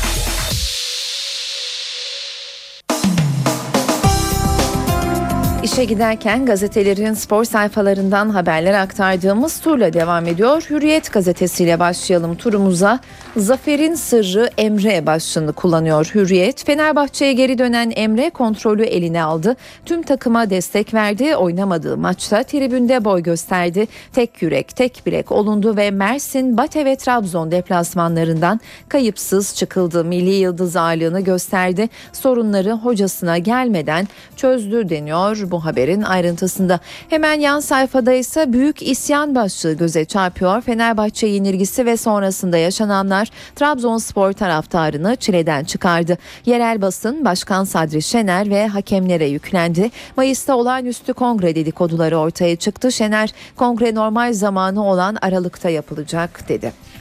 İşe giderken gazetelerin spor sayfalarından haberler aktardığımız turla devam ediyor. Hürriyet gazetesiyle başlayalım turumuza. Zafer'in sırrı Emre başlığını kullanıyor Hürriyet. Fenerbahçe'ye geri dönen Emre kontrolü eline aldı. Tüm takıma destek verdi. Oynamadığı maçta tribünde boy gösterdi. Tek yürek, tek bilek olundu ve Mersin, Bate ve Trabzon deplasmanlarından kayıpsız çıkıldı. Milli yıldız ağırlığını gösterdi. Sorunları hocasına gelmeden çözdü deniyor bu haberin ayrıntısında. Hemen yan sayfada ise büyük isyan başlığı göze çarpıyor. Fenerbahçe yenilgisi ve sonrasında yaşananlar Trabzonspor taraftarını çileden çıkardı. Yerel basın Başkan Sadri Şener ve hakemlere yüklendi. Mayıs'ta olağanüstü kongre dedikoduları ortaya çıktı. Şener kongre normal zamanı olan Aralık'ta yapılacak dedi.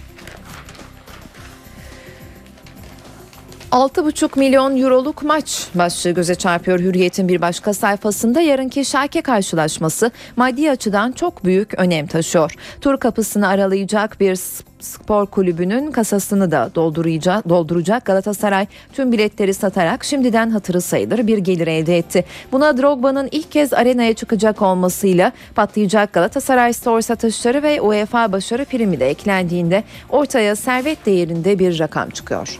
6,5 milyon euroluk maç başlığı göze çarpıyor Hürriyet'in bir başka sayfasında. Yarınki Şalke karşılaşması maddi açıdan çok büyük önem taşıyor. Tur kapısını aralayacak bir spor kulübünün kasasını da dolduracak, dolduracak Galatasaray tüm biletleri satarak şimdiden hatırı sayılır bir gelir elde etti. Buna Drogba'nın ilk kez arenaya çıkacak olmasıyla patlayacak Galatasaray Store satışları ve UEFA başarı primi de eklendiğinde ortaya servet değerinde bir rakam çıkıyor.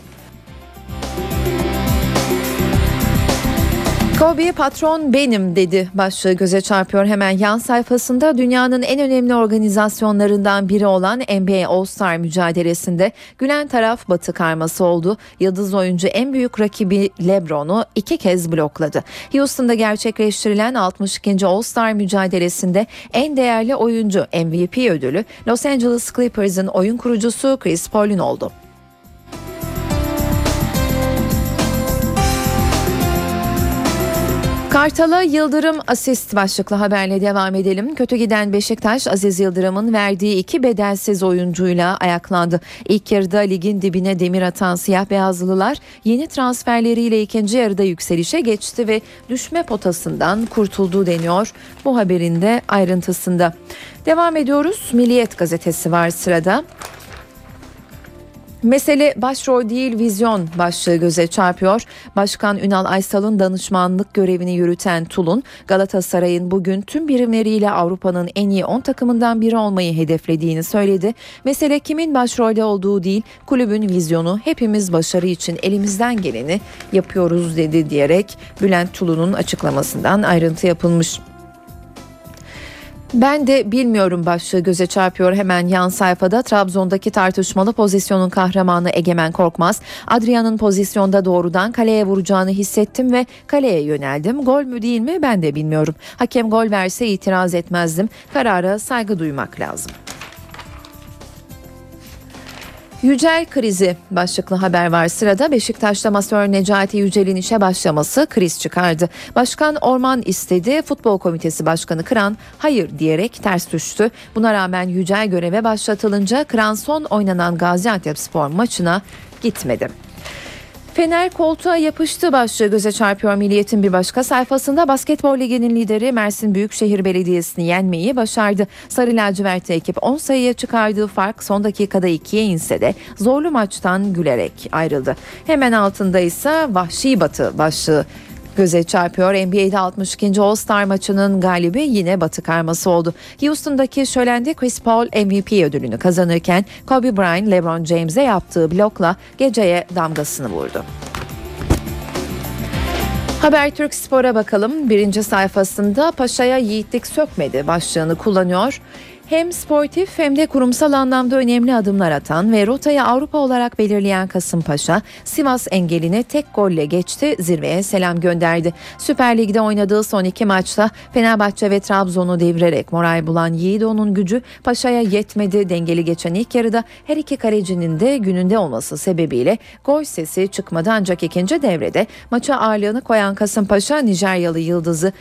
Kobe patron benim dedi başlığı göze çarpıyor hemen yan sayfasında dünyanın en önemli organizasyonlarından biri olan NBA All-Star mücadelesinde gülen taraf batı karması oldu. Yıldız oyuncu en büyük rakibi Lebron'u iki kez blokladı. Houston'da gerçekleştirilen 62. All-Star mücadelesinde en değerli oyuncu MVP ödülü Los Angeles Clippers'ın oyun kurucusu Chris Paul'un oldu. Kartal'a Yıldırım asist başlıklı haberle devam edelim. Kötü giden Beşiktaş Aziz Yıldırım'ın verdiği iki bedelsiz oyuncuyla ayaklandı. İlk yarıda ligin dibine demir atan siyah beyazlılar yeni transferleriyle ikinci yarıda yükselişe geçti ve düşme potasından kurtuldu deniyor bu haberin de ayrıntısında. Devam ediyoruz. Milliyet gazetesi var sırada. Mesele başrol değil vizyon başlığı göze çarpıyor. Başkan Ünal Aysal'ın danışmanlık görevini yürüten Tulun, Galatasaray'ın bugün tüm birimleriyle Avrupa'nın en iyi 10 takımından biri olmayı hedeflediğini söyledi. Mesele kimin başrolde olduğu değil, kulübün vizyonu hepimiz başarı için elimizden geleni yapıyoruz dedi diyerek Bülent Tulun'un açıklamasından ayrıntı yapılmış. Ben de bilmiyorum başlığı göze çarpıyor hemen yan sayfada. Trabzon'daki tartışmalı pozisyonun kahramanı Egemen Korkmaz, Adrian'ın pozisyonda doğrudan kaleye vuracağını hissettim ve kaleye yöneldim. Gol mü değil mi ben de bilmiyorum. Hakem gol verse itiraz etmezdim. Karara saygı duymak lazım. Yücel krizi başlıklı haber var sırada Beşiktaş'ta masör Necati Yücel'in işe başlaması kriz çıkardı. Başkan Orman istedi, futbol komitesi başkanı Kıran hayır diyerek ters düştü. Buna rağmen Yücel göreve başlatılınca Kıran son oynanan Gaziantep spor maçına gitmedi. Fener koltuğa yapıştı başlığı göze çarpıyor Milliyet'in bir başka sayfasında basketbol liginin lideri Mersin Büyükşehir Belediyesi'ni yenmeyi başardı. Sarı lacivert ekip 10 sayıya çıkardığı fark son dakikada 2'ye inse de zorlu maçtan gülerek ayrıldı. Hemen altında ise Vahşi Batı başlığı göze çarpıyor. NBA'de 62. All-Star maçının galibi yine Batı karması oldu. Houston'daki şölende Chris Paul MVP ödülünü kazanırken Kobe Bryant LeBron James'e yaptığı blokla geceye damgasını vurdu. Habertürk Spor'a bakalım. Birinci sayfasında Paşa'ya yiğitlik sökmedi başlığını kullanıyor hem sportif hem de kurumsal anlamda önemli adımlar atan ve rotayı Avrupa olarak belirleyen Kasımpaşa, Sivas engeline tek golle geçti, zirveye selam gönderdi. Süper Lig'de oynadığı son iki maçta Fenerbahçe ve Trabzon'u devirerek moral bulan Yiğido'nun gücü Paşa'ya yetmedi. Dengeli geçen ilk yarıda her iki kalecinin de gününde olması sebebiyle gol sesi çıkmadı ancak ikinci devrede maça ağırlığını koyan Kasımpaşa Nijeryalı yıldızı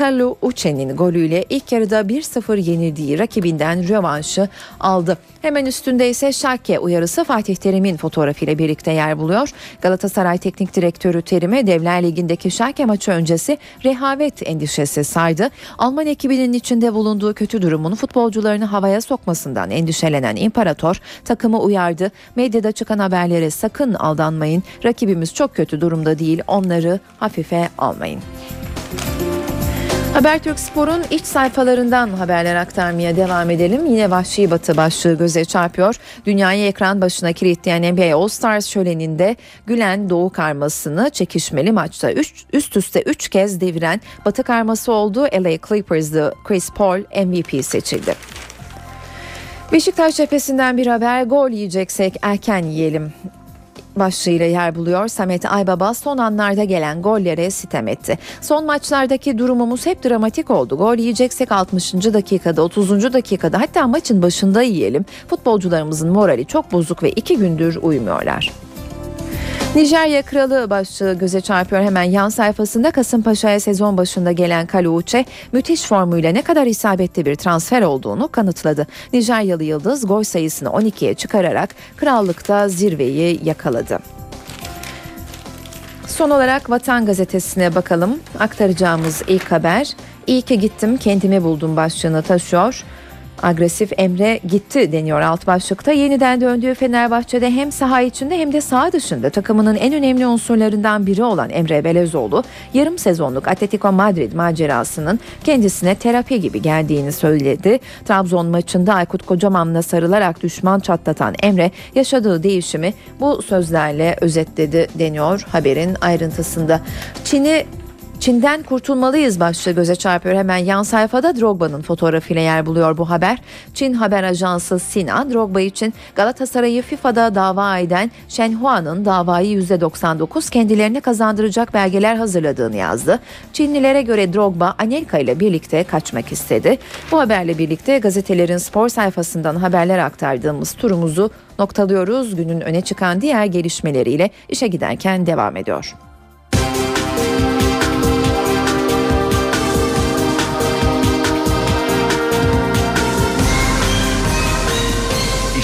Carlo Uce'nin golüyle ilk yarıda 1-0 yenildiği rakibinden rövanşı aldı. Hemen üstünde ise Schalke uyarısı Fatih Terim'in fotoğrafıyla birlikte yer buluyor. Galatasaray Teknik Direktörü Terim'e Devler Ligi'ndeki Schalke maçı öncesi rehavet endişesi saydı. Alman ekibinin içinde bulunduğu kötü durumun futbolcularını havaya sokmasından endişelenen İmparator takımı uyardı. Medyada çıkan haberlere sakın aldanmayın. Rakibimiz çok kötü durumda değil. Onları hafife almayın. Habertürk Spor'un iç sayfalarından haberler aktarmaya devam edelim. Yine Vahşi Batı başlığı göze çarpıyor. Dünyayı ekran başına kilitleyen NBA All Stars şöleninde Gülen Doğu karmasını çekişmeli maçta üç, üst üste 3 kez deviren Batı karması oldu. LA Clippers'dı Chris Paul MVP seçildi. Beşiktaş cephesinden bir haber gol yiyeceksek erken yiyelim başlığıyla yer buluyor. Samet Aybaba son anlarda gelen gollere sitem etti. Son maçlardaki durumumuz hep dramatik oldu. Gol yiyeceksek 60. dakikada 30. dakikada hatta maçın başında yiyelim. Futbolcularımızın morali çok bozuk ve iki gündür uyumuyorlar. Nijerya kralı başlığı göze çarpıyor hemen yan sayfasında Kasımpaşa'ya sezon başında gelen Kaluuçe müthiş formuyla ne kadar isabetli bir transfer olduğunu kanıtladı. Nijeryalı yıldız gol sayısını 12'ye çıkararak krallıkta zirveyi yakaladı. Son olarak Vatan Gazetesi'ne bakalım. Aktaracağımız ilk haber. İyi ki gittim kendimi buldum başlığını taşıyor. Agresif Emre gitti deniyor alt başlıkta. Yeniden döndüğü Fenerbahçe'de hem saha içinde hem de saha dışında takımının en önemli unsurlarından biri olan Emre Belezoğlu yarım sezonluk Atletico Madrid macerasının kendisine terapi gibi geldiğini söyledi. Trabzon maçında Aykut Kocaman'la sarılarak düşman çatlatan Emre yaşadığı değişimi bu sözlerle özetledi deniyor haberin ayrıntısında. Çin'i Çin'den kurtulmalıyız başlığı göze çarpıyor. Hemen yan sayfada Drogba'nın fotoğrafıyla yer buluyor bu haber. Çin haber ajansı Sina, Drogba için Galatasaray'ı FIFA'da dava eden Shenhua'nın davayı %99 kendilerine kazandıracak belgeler hazırladığını yazdı. Çinlilere göre Drogba Anelka ile birlikte kaçmak istedi. Bu haberle birlikte gazetelerin spor sayfasından haberler aktardığımız turumuzu noktalıyoruz. Günün öne çıkan diğer gelişmeleriyle işe giderken devam ediyor.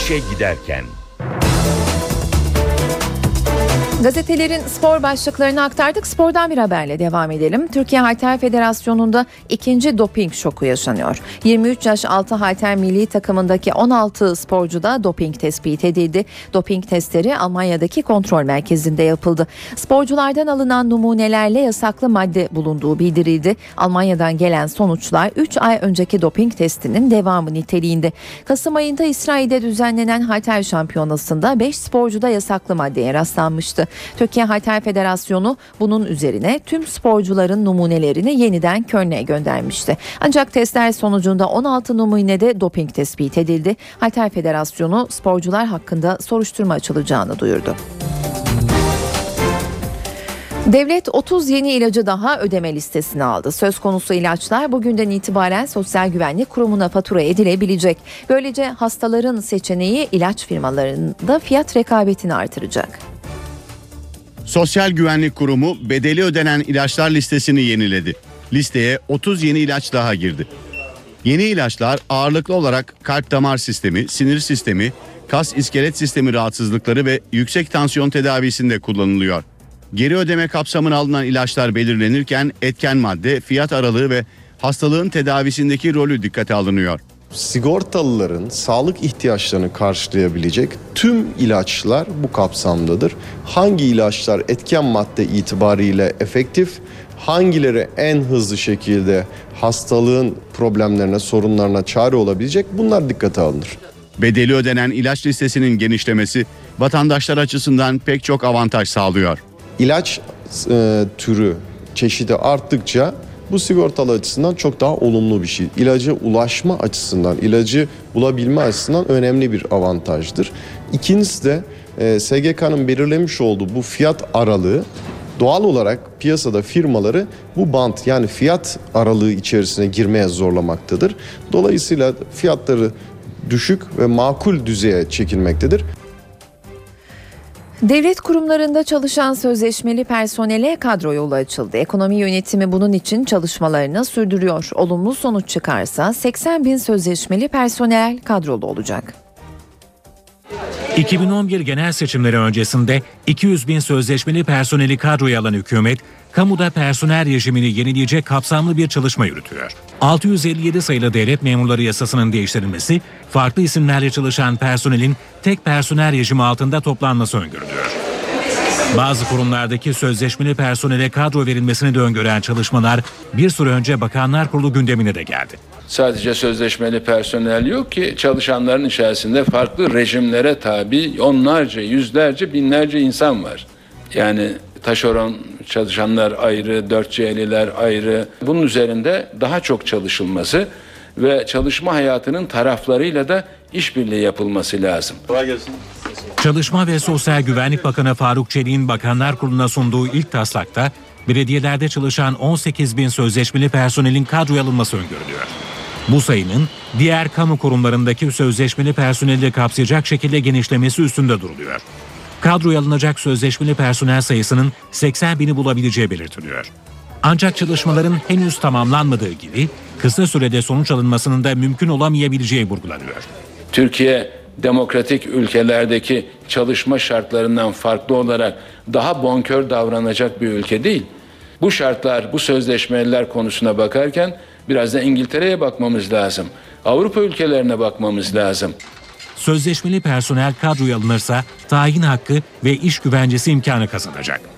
İşe giderken. Gazetelerin spor başlıklarını aktardık. Spordan bir haberle devam edelim. Türkiye Halter Federasyonu'nda ikinci doping şoku yaşanıyor. 23 yaş altı halter milli takımındaki 16 sporcuda doping tespit edildi. Doping testleri Almanya'daki kontrol merkezinde yapıldı. Sporculardan alınan numunelerle yasaklı madde bulunduğu bildirildi. Almanya'dan gelen sonuçlar 3 ay önceki doping testinin devamı niteliğinde. Kasım ayında İsrail'de düzenlenen halter şampiyonasında 5 sporcuda yasaklı maddeye rastlanmıştı. Türkiye Halter Federasyonu bunun üzerine tüm sporcuların numunelerini yeniden Köln'e göndermişti. Ancak testler sonucunda 16 numunede doping tespit edildi. Halter Federasyonu sporcular hakkında soruşturma açılacağını duyurdu. Devlet 30 yeni ilacı daha ödeme listesine aldı. Söz konusu ilaçlar bugünden itibaren Sosyal Güvenlik Kurumu'na fatura edilebilecek. Böylece hastaların seçeneği ilaç firmalarında fiyat rekabetini artıracak. Sosyal Güvenlik Kurumu bedeli ödenen ilaçlar listesini yeniledi. Listeye 30 yeni ilaç daha girdi. Yeni ilaçlar ağırlıklı olarak kalp damar sistemi, sinir sistemi, kas iskelet sistemi rahatsızlıkları ve yüksek tansiyon tedavisinde kullanılıyor. Geri ödeme kapsamına alınan ilaçlar belirlenirken etken madde, fiyat aralığı ve hastalığın tedavisindeki rolü dikkate alınıyor. Sigortalıların sağlık ihtiyaçlarını karşılayabilecek tüm ilaçlar bu kapsamdadır. Hangi ilaçlar etken madde itibariyle efektif, hangileri en hızlı şekilde hastalığın problemlerine, sorunlarına çare olabilecek bunlar dikkate alınır. Bedeli ödenen ilaç listesinin genişlemesi vatandaşlar açısından pek çok avantaj sağlıyor. İlaç e, türü çeşidi arttıkça bu sigortalı açısından çok daha olumlu bir şey. İlaca ulaşma açısından, ilacı bulabilme açısından önemli bir avantajdır. İkincisi de e, SGK'nın belirlemiş olduğu bu fiyat aralığı doğal olarak piyasada firmaları bu bant yani fiyat aralığı içerisine girmeye zorlamaktadır. Dolayısıyla fiyatları düşük ve makul düzeye çekilmektedir. Devlet kurumlarında çalışan sözleşmeli personele kadro yolu açıldı. Ekonomi yönetimi bunun için çalışmalarını sürdürüyor. Olumlu sonuç çıkarsa 80 bin sözleşmeli personel kadrolu olacak. 2011 genel seçimleri öncesinde 200 bin sözleşmeli personeli kadroya alan hükümet, kamuda personel rejimini yenileyecek kapsamlı bir çalışma yürütüyor. 657 sayılı devlet memurları yasasının değiştirilmesi, farklı isimlerle çalışan personelin tek personel rejimi altında toplanması öngörülüyor. Bazı kurumlardaki sözleşmeli personele kadro verilmesini de öngören çalışmalar bir süre önce Bakanlar Kurulu gündemine de geldi. Sadece sözleşmeli personel yok ki çalışanların içerisinde farklı rejimlere tabi onlarca, yüzlerce, binlerce insan var. Yani taşeron çalışanlar ayrı, dört C'liler ayrı. Bunun üzerinde daha çok çalışılması ve çalışma hayatının taraflarıyla da işbirliği yapılması lazım. Kolay gelsin. Çalışma ve Sosyal Güvenlik Bakanı Faruk Çelik'in Bakanlar Kurulu'na sunduğu ilk taslakta belediyelerde çalışan 18 bin sözleşmeli personelin kadroya alınması öngörülüyor. Bu sayının diğer kamu kurumlarındaki sözleşmeli personeli kapsayacak şekilde genişlemesi üstünde duruluyor. Kadroya alınacak sözleşmeli personel sayısının 80 bini bulabileceği belirtiliyor. Ancak çalışmaların henüz tamamlanmadığı gibi kısa sürede sonuç alınmasının da mümkün olamayabileceği vurgulanıyor. Türkiye demokratik ülkelerdeki çalışma şartlarından farklı olarak daha bonkör davranacak bir ülke değil. Bu şartlar, bu sözleşmeler konusuna bakarken biraz da İngiltere'ye bakmamız lazım. Avrupa ülkelerine bakmamız lazım. Sözleşmeli personel kadroya alınırsa tayin hakkı ve iş güvencesi imkanı kazanacak.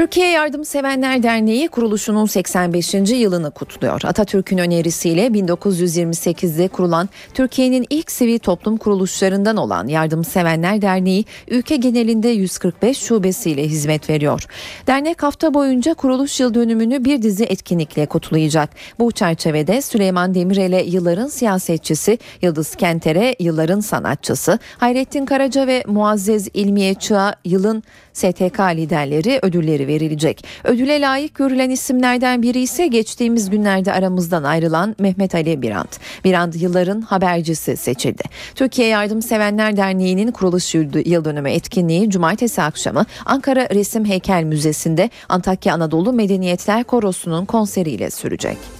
Türkiye Yardımsevenler Derneği kuruluşunun 85. yılını kutluyor. Atatürk'ün önerisiyle 1928'de kurulan Türkiye'nin ilk sivil toplum kuruluşlarından olan Yardımsevenler Derneği ülke genelinde 145 şubesiyle hizmet veriyor. Dernek hafta boyunca kuruluş yıl dönümünü bir dizi etkinlikle kutlayacak. Bu çerçevede Süleyman Demirel'e yılların siyasetçisi, Yıldız Kenter'e yılların sanatçısı, Hayrettin Karaca ve Muazzez İlmiye Çığa yılın STK liderleri ödülleri verilecek. Ödüle layık görülen isimlerden biri ise geçtiğimiz günlerde aramızdan ayrılan Mehmet Ali Birant. Birant yılların habercisi seçildi. Türkiye Yardımsevenler Derneği'nin kuruluş yıl dönümü etkinliği cumartesi akşamı Ankara Resim Heykel Müzesi'nde Antakya Anadolu Medeniyetler Korosu'nun konseriyle sürecek.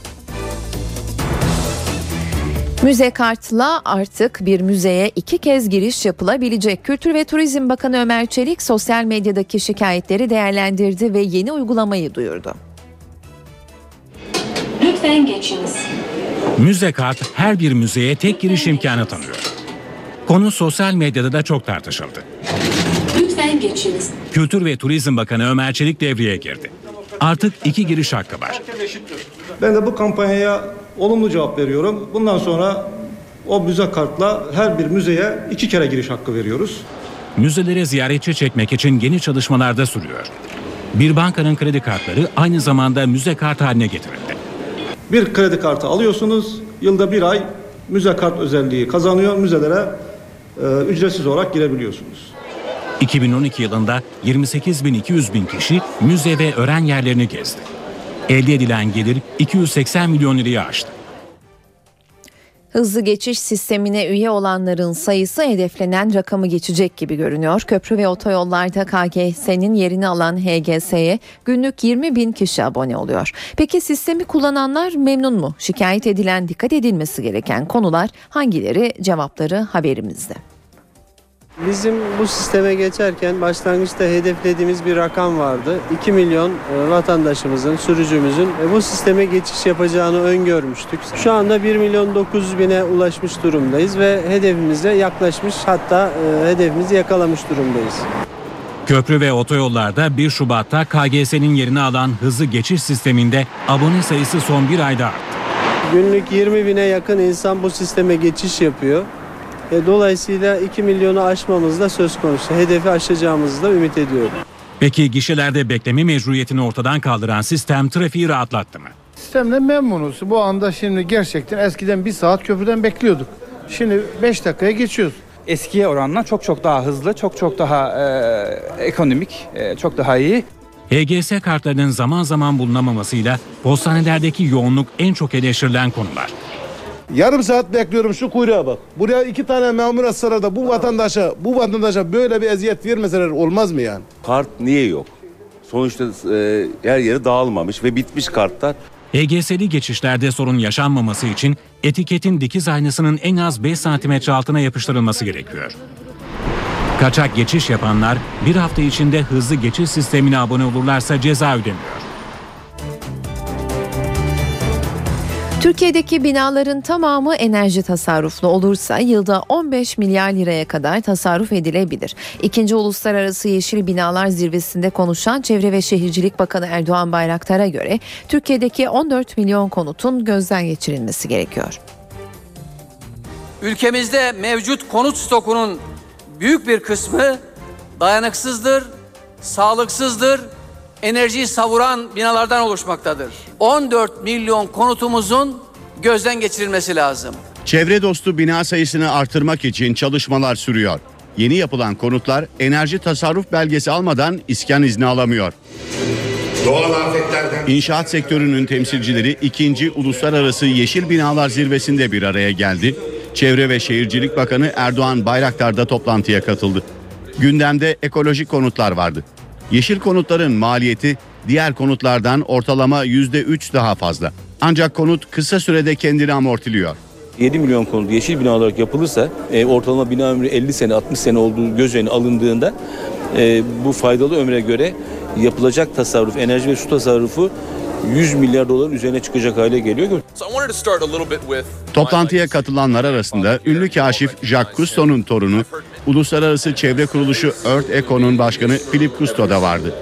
Müze kartla artık bir müzeye iki kez giriş yapılabilecek. Kültür ve Turizm Bakanı Ömer Çelik sosyal medyadaki şikayetleri değerlendirdi ve yeni uygulamayı duyurdu. Lütfen geçiniz. Müze kart her bir müzeye tek giriş imkanı tanıyor. Konu sosyal medyada da çok tartışıldı. Lütfen geçiniz. Kültür ve Turizm Bakanı Ömer Çelik devreye girdi. Artık iki giriş hakkı var. Ben de bu kampanyaya olumlu cevap veriyorum. Bundan sonra o müze kartla her bir müzeye iki kere giriş hakkı veriyoruz. Müzelere ziyaretçi çekmek için yeni çalışmalar da sürüyor. Bir bankanın kredi kartları aynı zamanda müze kart haline getirildi. Bir kredi kartı alıyorsunuz, yılda bir ay müze kart özelliği kazanıyor. Müzelere e, ücretsiz olarak girebiliyorsunuz. 2012 yılında 28.200 bin kişi müze ve öğren yerlerini gezdi. Elde edilen gelir 280 milyon lirayı aştı. Hızlı geçiş sistemine üye olanların sayısı hedeflenen rakamı geçecek gibi görünüyor. Köprü ve otoyollarda KGS'nin yerini alan HGS'ye günlük 20 bin kişi abone oluyor. Peki sistemi kullananlar memnun mu? Şikayet edilen dikkat edilmesi gereken konular hangileri? Cevapları haberimizde. Bizim bu sisteme geçerken başlangıçta hedeflediğimiz bir rakam vardı. 2 milyon e, vatandaşımızın, sürücümüzün e, bu sisteme geçiş yapacağını öngörmüştük. Şu anda 1 milyon 900 bine ulaşmış durumdayız ve hedefimize yaklaşmış hatta e, hedefimizi yakalamış durumdayız. Köprü ve otoyollarda 1 Şubat'ta KGS'nin yerini alan hızlı geçiş sisteminde abone sayısı son bir ayda arttı. Günlük 20 bine yakın insan bu sisteme geçiş yapıyor. E, dolayısıyla 2 milyonu aşmamız da söz konusu. Hedefi aşacağımızı da ümit ediyorum. Peki gişelerde bekleme mecburiyetini ortadan kaldıran sistem trafiği rahatlattı mı? Sistemle memnunuz. Bu anda şimdi gerçekten eskiden bir saat köprüden bekliyorduk. Şimdi 5 dakikaya geçiyoruz. Eskiye oranla çok çok daha hızlı, çok çok daha e, ekonomik, e, çok daha iyi. HGS kartlarının zaman zaman bulunamamasıyla postanelerdeki yoğunluk en çok eleştirilen konular. Yarım saat bekliyorum şu kuyruğa bak. Buraya iki tane memur sırada bu vatandaşa bu vatandaşa böyle bir eziyet vermeseler olmaz mı yani? Kart niye yok? Sonuçta e, her yeri dağılmamış ve bitmiş kartlar. HGS'li geçişlerde sorun yaşanmaması için etiketin dikiz aynasının en az 5 santimetre altına yapıştırılması gerekiyor. Kaçak geçiş yapanlar bir hafta içinde hızlı geçiş sistemine abone olurlarsa ceza ödemiyor. Türkiye'deki binaların tamamı enerji tasarruflu olursa yılda 15 milyar liraya kadar tasarruf edilebilir. İkinci Uluslararası Yeşil Binalar Zirvesi'nde konuşan Çevre ve Şehircilik Bakanı Erdoğan Bayraktar'a göre Türkiye'deki 14 milyon konutun gözden geçirilmesi gerekiyor. Ülkemizde mevcut konut stokunun büyük bir kısmı dayanıksızdır, sağlıksızdır, enerjiyi savuran binalardan oluşmaktadır. 14 milyon konutumuzun gözden geçirilmesi lazım. Çevre dostu bina sayısını artırmak için çalışmalar sürüyor. Yeni yapılan konutlar enerji tasarruf belgesi almadan iskan izni alamıyor. Doğal afetlerden... İnşaat sektörünün temsilcileri 2. Uluslararası Yeşil Binalar Zirvesi'nde bir araya geldi. Çevre ve Şehircilik Bakanı Erdoğan Bayraktar da toplantıya katıldı. Gündemde ekolojik konutlar vardı. Yeşil konutların maliyeti diğer konutlardan ortalama %3 daha fazla. Ancak konut kısa sürede kendini amortiliyor. 7 milyon konut yeşil bina olarak yapılırsa e, ortalama bina ömrü 50 sene 60 sene olduğu göz önüne alındığında e, bu faydalı ömre göre yapılacak tasarruf enerji ve su tasarrufu 100 milyar doların üzerine çıkacak hale geliyor. Toplantıya katılanlar arasında ünlü kaşif Jacques Cousteau'nun torunu, Uluslararası Çevre Kuruluşu Earth Eco'nun başkanı Philip Cousteau da vardı.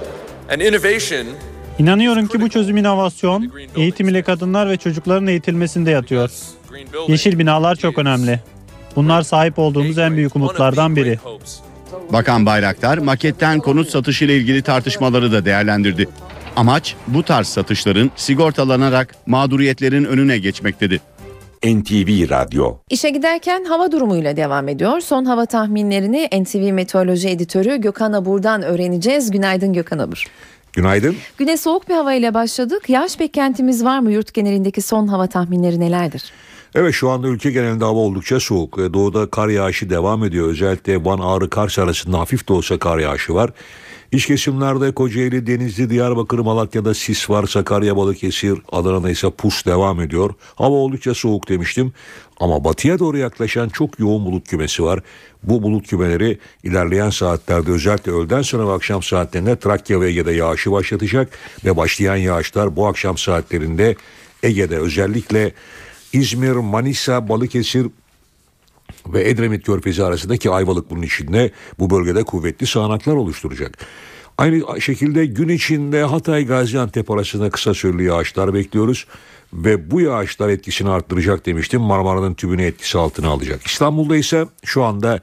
İnanıyorum ki bu çözüm inovasyon, eğitim ile kadınlar ve çocukların eğitilmesinde yatıyor. Yeşil binalar çok önemli. Bunlar sahip olduğumuz en büyük umutlardan biri. Bakan Bayraktar maketten konut satışı ile ilgili tartışmaları da değerlendirdi. Amaç bu tarz satışların sigortalanarak mağduriyetlerin önüne geçmek dedi. NTV Radyo İşe giderken hava durumuyla devam ediyor. Son hava tahminlerini NTV Meteoroloji Editörü Gökhan Abur'dan öğreneceğiz. Günaydın Gökhan Abur. Günaydın. Güne soğuk bir havayla başladık. Yağış beklentimiz var mı? Yurt genelindeki son hava tahminleri nelerdir? Evet şu anda ülke genelinde hava oldukça soğuk. Doğuda kar yağışı devam ediyor. Özellikle Van Ağrı Kars arasında hafif de olsa kar yağışı var. İç kesimlerde Kocaeli, Denizli, Diyarbakır, Malatya'da sis var. Sakarya, Balıkesir, Adana'da ise pus devam ediyor. Hava oldukça soğuk demiştim. Ama batıya doğru yaklaşan çok yoğun bulut kümesi var. Bu bulut kümeleri ilerleyen saatlerde özellikle öğleden sonra ve akşam saatlerinde Trakya ve Ege'de yağışı başlatacak. Ve başlayan yağışlar bu akşam saatlerinde Ege'de özellikle İzmir, Manisa, Balıkesir ve Edremit Körfezi arasındaki Ayvalık bunun içinde bu bölgede kuvvetli sağanaklar oluşturacak. Aynı şekilde gün içinde Hatay Gaziantep arasında kısa süreli yağışlar bekliyoruz ve bu yağışlar etkisini arttıracak demiştim. Marmara'nın tümünü etkisi altına alacak. İstanbul'da ise şu anda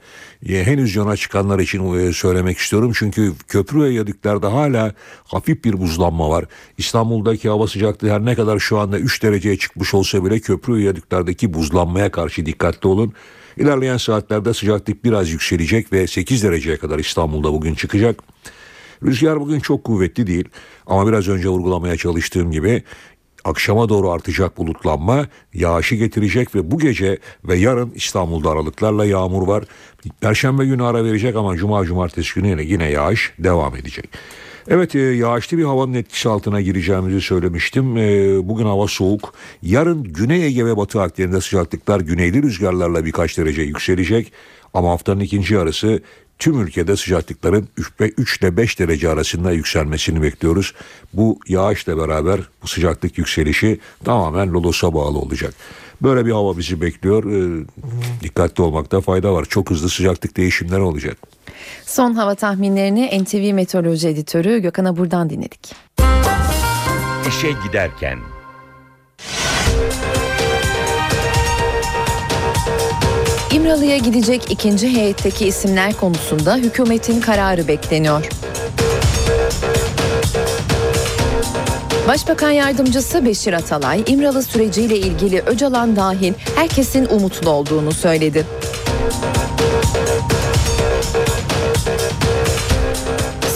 e, henüz yana çıkanlar için e, söylemek istiyorum. Çünkü köprü ve yadüklerde hala hafif bir buzlanma var. İstanbul'daki hava sıcaklığı her ne kadar şu anda 3 dereceye çıkmış olsa bile köprü ve yadüklerdeki buzlanmaya karşı dikkatli olun. İlerleyen saatlerde sıcaklık biraz yükselecek ve 8 dereceye kadar İstanbul'da bugün çıkacak. Rüzgar bugün çok kuvvetli değil ama biraz önce vurgulamaya çalıştığım gibi akşama doğru artacak bulutlanma yağışı getirecek ve bu gece ve yarın İstanbul'da aralıklarla yağmur var. Perşembe günü ara verecek ama cuma cumartesi günü yine, yine yağış devam edecek. Evet e, yağışlı bir havanın etkisi altına gireceğimizi söylemiştim. E, bugün hava soğuk. Yarın Güney Ege ve Batı Akdeniz'de sıcaklıklar güneyli rüzgarlarla birkaç derece yükselecek. Ama haftanın ikinci yarısı tüm ülkede sıcaklıkların 3 ile 5 derece arasında yükselmesini bekliyoruz. Bu yağışla beraber bu sıcaklık yükselişi tamamen Lodos'a bağlı olacak. Böyle bir hava bizi bekliyor. E, dikkatli olmakta fayda var. Çok hızlı sıcaklık değişimleri olacak. Son hava tahminlerini NTV Meteoroloji Editörü Gökhan Abur'dan dinledik. İşe giderken İmralı'ya gidecek ikinci heyetteki isimler konusunda hükümetin kararı bekleniyor. Başbakan Yardımcısı Beşir Atalay, İmralı süreciyle ilgili Öcalan dahil herkesin umutlu olduğunu söyledi.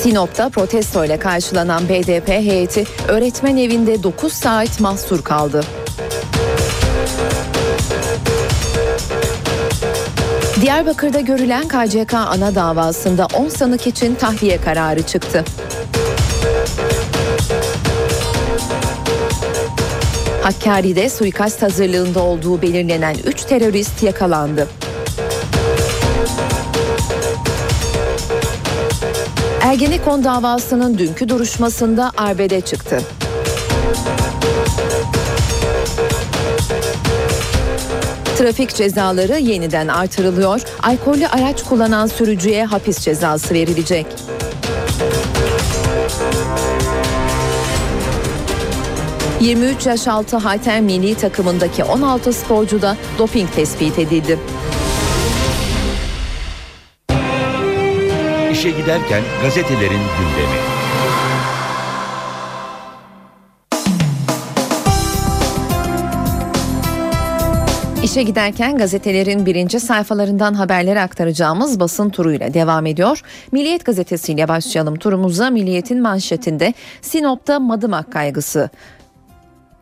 Sinop'ta protesto ile karşılanan BDP heyeti öğretmen evinde 9 saat mahsur kaldı. Diyarbakır'da görülen KCK ana davasında 10 sanık için tahliye kararı çıktı. Hakkari'de suikast hazırlığında olduğu belirlenen 3 terörist yakalandı. Ergenekon davasının dünkü duruşmasında arbede çıktı. Trafik cezaları yeniden artırılıyor. Alkollü araç kullanan sürücüye hapis cezası verilecek. ...23 yaş altı halter milli takımındaki 16 sporcu da doping tespit edildi. İşe giderken gazetelerin gündemi. İşe giderken gazetelerin birinci sayfalarından haberleri aktaracağımız basın turuyla devam ediyor. Milliyet gazetesiyle başlayalım turumuza. Milliyet'in manşetinde Sinop'ta madımak kaygısı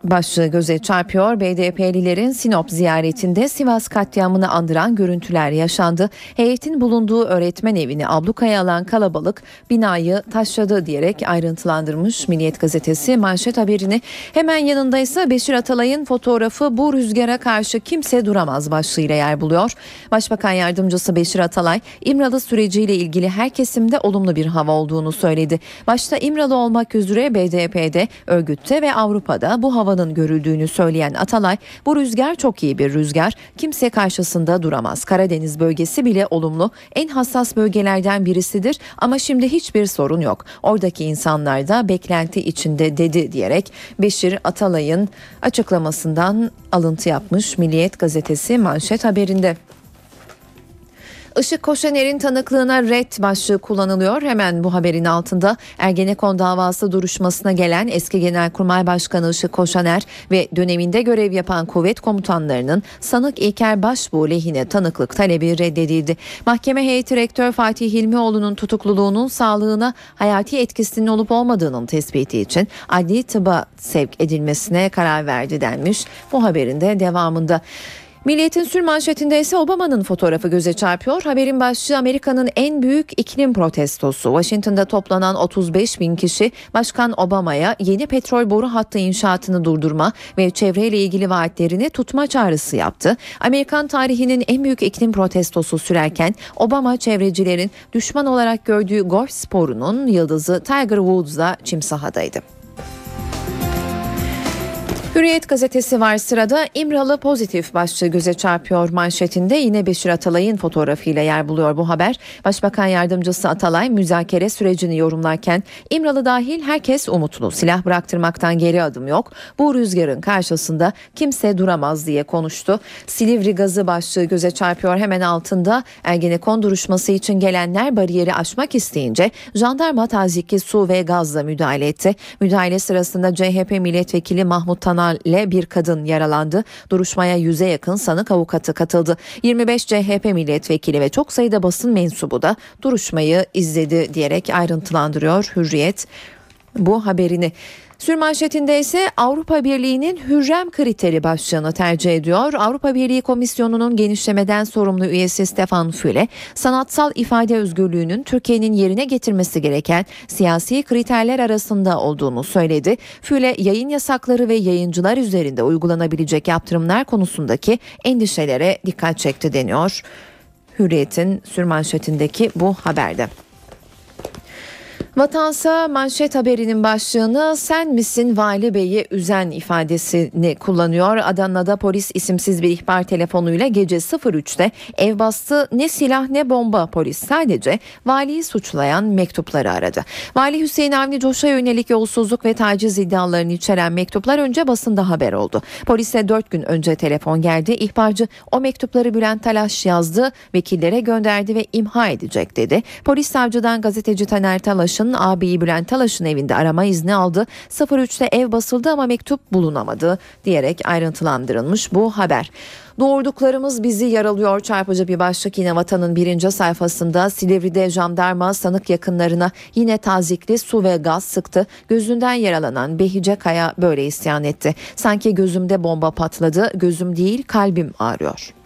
başlığı göze çarpıyor. BDP'lilerin Sinop ziyaretinde Sivas katliamını andıran görüntüler yaşandı. Heyetin bulunduğu öğretmen evini ablukaya alan kalabalık binayı taşladı diyerek ayrıntılandırmış Milliyet gazetesi manşet haberini. Hemen yanında ise Beşir Atalay'ın fotoğrafı bu rüzgara karşı kimse duramaz başlığıyla yer buluyor. Başbakan yardımcısı Beşir Atalay İmralı süreciyle ilgili her kesimde olumlu bir hava olduğunu söyledi. Başta İmralı olmak üzere BDP'de, örgütte ve Avrupa'da bu hava havanın görüldüğünü söyleyen Atalay, bu rüzgar çok iyi bir rüzgar, kimse karşısında duramaz. Karadeniz bölgesi bile olumlu, en hassas bölgelerden birisidir ama şimdi hiçbir sorun yok. Oradaki insanlar da beklenti içinde dedi diyerek Beşir Atalay'ın açıklamasından alıntı yapmış Milliyet gazetesi manşet haberinde. Işık Koşaner'in tanıklığına red başlığı kullanılıyor. Hemen bu haberin altında Ergenekon davası duruşmasına gelen eski Genelkurmay Başkanı Işık Koşaner ve döneminde görev yapan kuvvet komutanlarının sanık İlker Başbuğ lehine tanıklık talebi reddedildi. Mahkeme heyeti rektör Fatih Hilmioğlu'nun tutukluluğunun sağlığına hayati etkisinin olup olmadığının tespiti için adli tıba sevk edilmesine karar verdi denmiş. Bu haberin de devamında. Milliyetin sür manşetinde ise Obama'nın fotoğrafı göze çarpıyor. Haberin başlığı Amerika'nın en büyük iklim protestosu. Washington'da toplanan 35 bin kişi Başkan Obama'ya yeni petrol boru hattı inşaatını durdurma ve çevreyle ilgili vaatlerini tutma çağrısı yaptı. Amerikan tarihinin en büyük iklim protestosu sürerken Obama çevrecilerin düşman olarak gördüğü golf sporunun yıldızı Tiger Woods'la çim sahadaydı. Hürriyet gazetesi var sırada İmralı pozitif başlığı göze çarpıyor manşetinde yine Beşir Atalay'ın fotoğrafıyla yer buluyor bu haber. Başbakan yardımcısı Atalay müzakere sürecini yorumlarken İmralı dahil herkes umutlu silah bıraktırmaktan geri adım yok. Bu rüzgarın karşısında kimse duramaz diye konuştu. Silivri gazı başlığı göze çarpıyor hemen altında Ergenekon duruşması için gelenler bariyeri aşmak isteyince jandarma tazikli su ve gazla müdahale etti. Müdahale sırasında CHP milletvekili Mahmut Tanal ile bir kadın yaralandı. Duruşmaya yüze yakın sanık avukatı katıldı. 25 CHP milletvekili ve çok sayıda basın mensubu da duruşmayı izledi diyerek ayrıntılandırıyor Hürriyet bu haberini. Sürmanşetinde ise Avrupa Birliği'nin Hürrem kriteri başlığını tercih ediyor. Avrupa Birliği Komisyonu'nun genişlemeden sorumlu üyesi Stefan Füle, sanatsal ifade özgürlüğünün Türkiye'nin yerine getirmesi gereken siyasi kriterler arasında olduğunu söyledi. Füle, yayın yasakları ve yayıncılar üzerinde uygulanabilecek yaptırımlar konusundaki endişelere dikkat çekti deniyor. Hürriyet'in sürmanşetindeki bu haberde. Vatansa manşet haberinin başlığını sen misin Vali Bey'i üzen ifadesini kullanıyor. Adana'da polis isimsiz bir ihbar telefonuyla gece 03'te ev bastı ne silah ne bomba polis sadece valiyi suçlayan mektupları aradı. Vali Hüseyin Avni Coş'a yönelik yolsuzluk ve taciz iddialarını içeren mektuplar önce basında haber oldu. Polise 4 gün önce telefon geldi. İhbarcı o mektupları Bülent Talaş yazdı, vekillere gönderdi ve imha edecek dedi. Polis savcıdan gazeteci Taner Talaş'ın abiyi Bülent Talaş'ın evinde arama izni aldı. 03'te ev basıldı ama mektup bulunamadı diyerek ayrıntılandırılmış bu haber. Doğurduklarımız bizi yaralıyor çarpıcı bir başlık yine vatanın birinci sayfasında Silivri'de jandarma sanık yakınlarına yine tazikli su ve gaz sıktı. Gözünden yaralanan Behice Kaya böyle isyan etti. Sanki gözümde bomba patladı gözüm değil kalbim ağrıyor.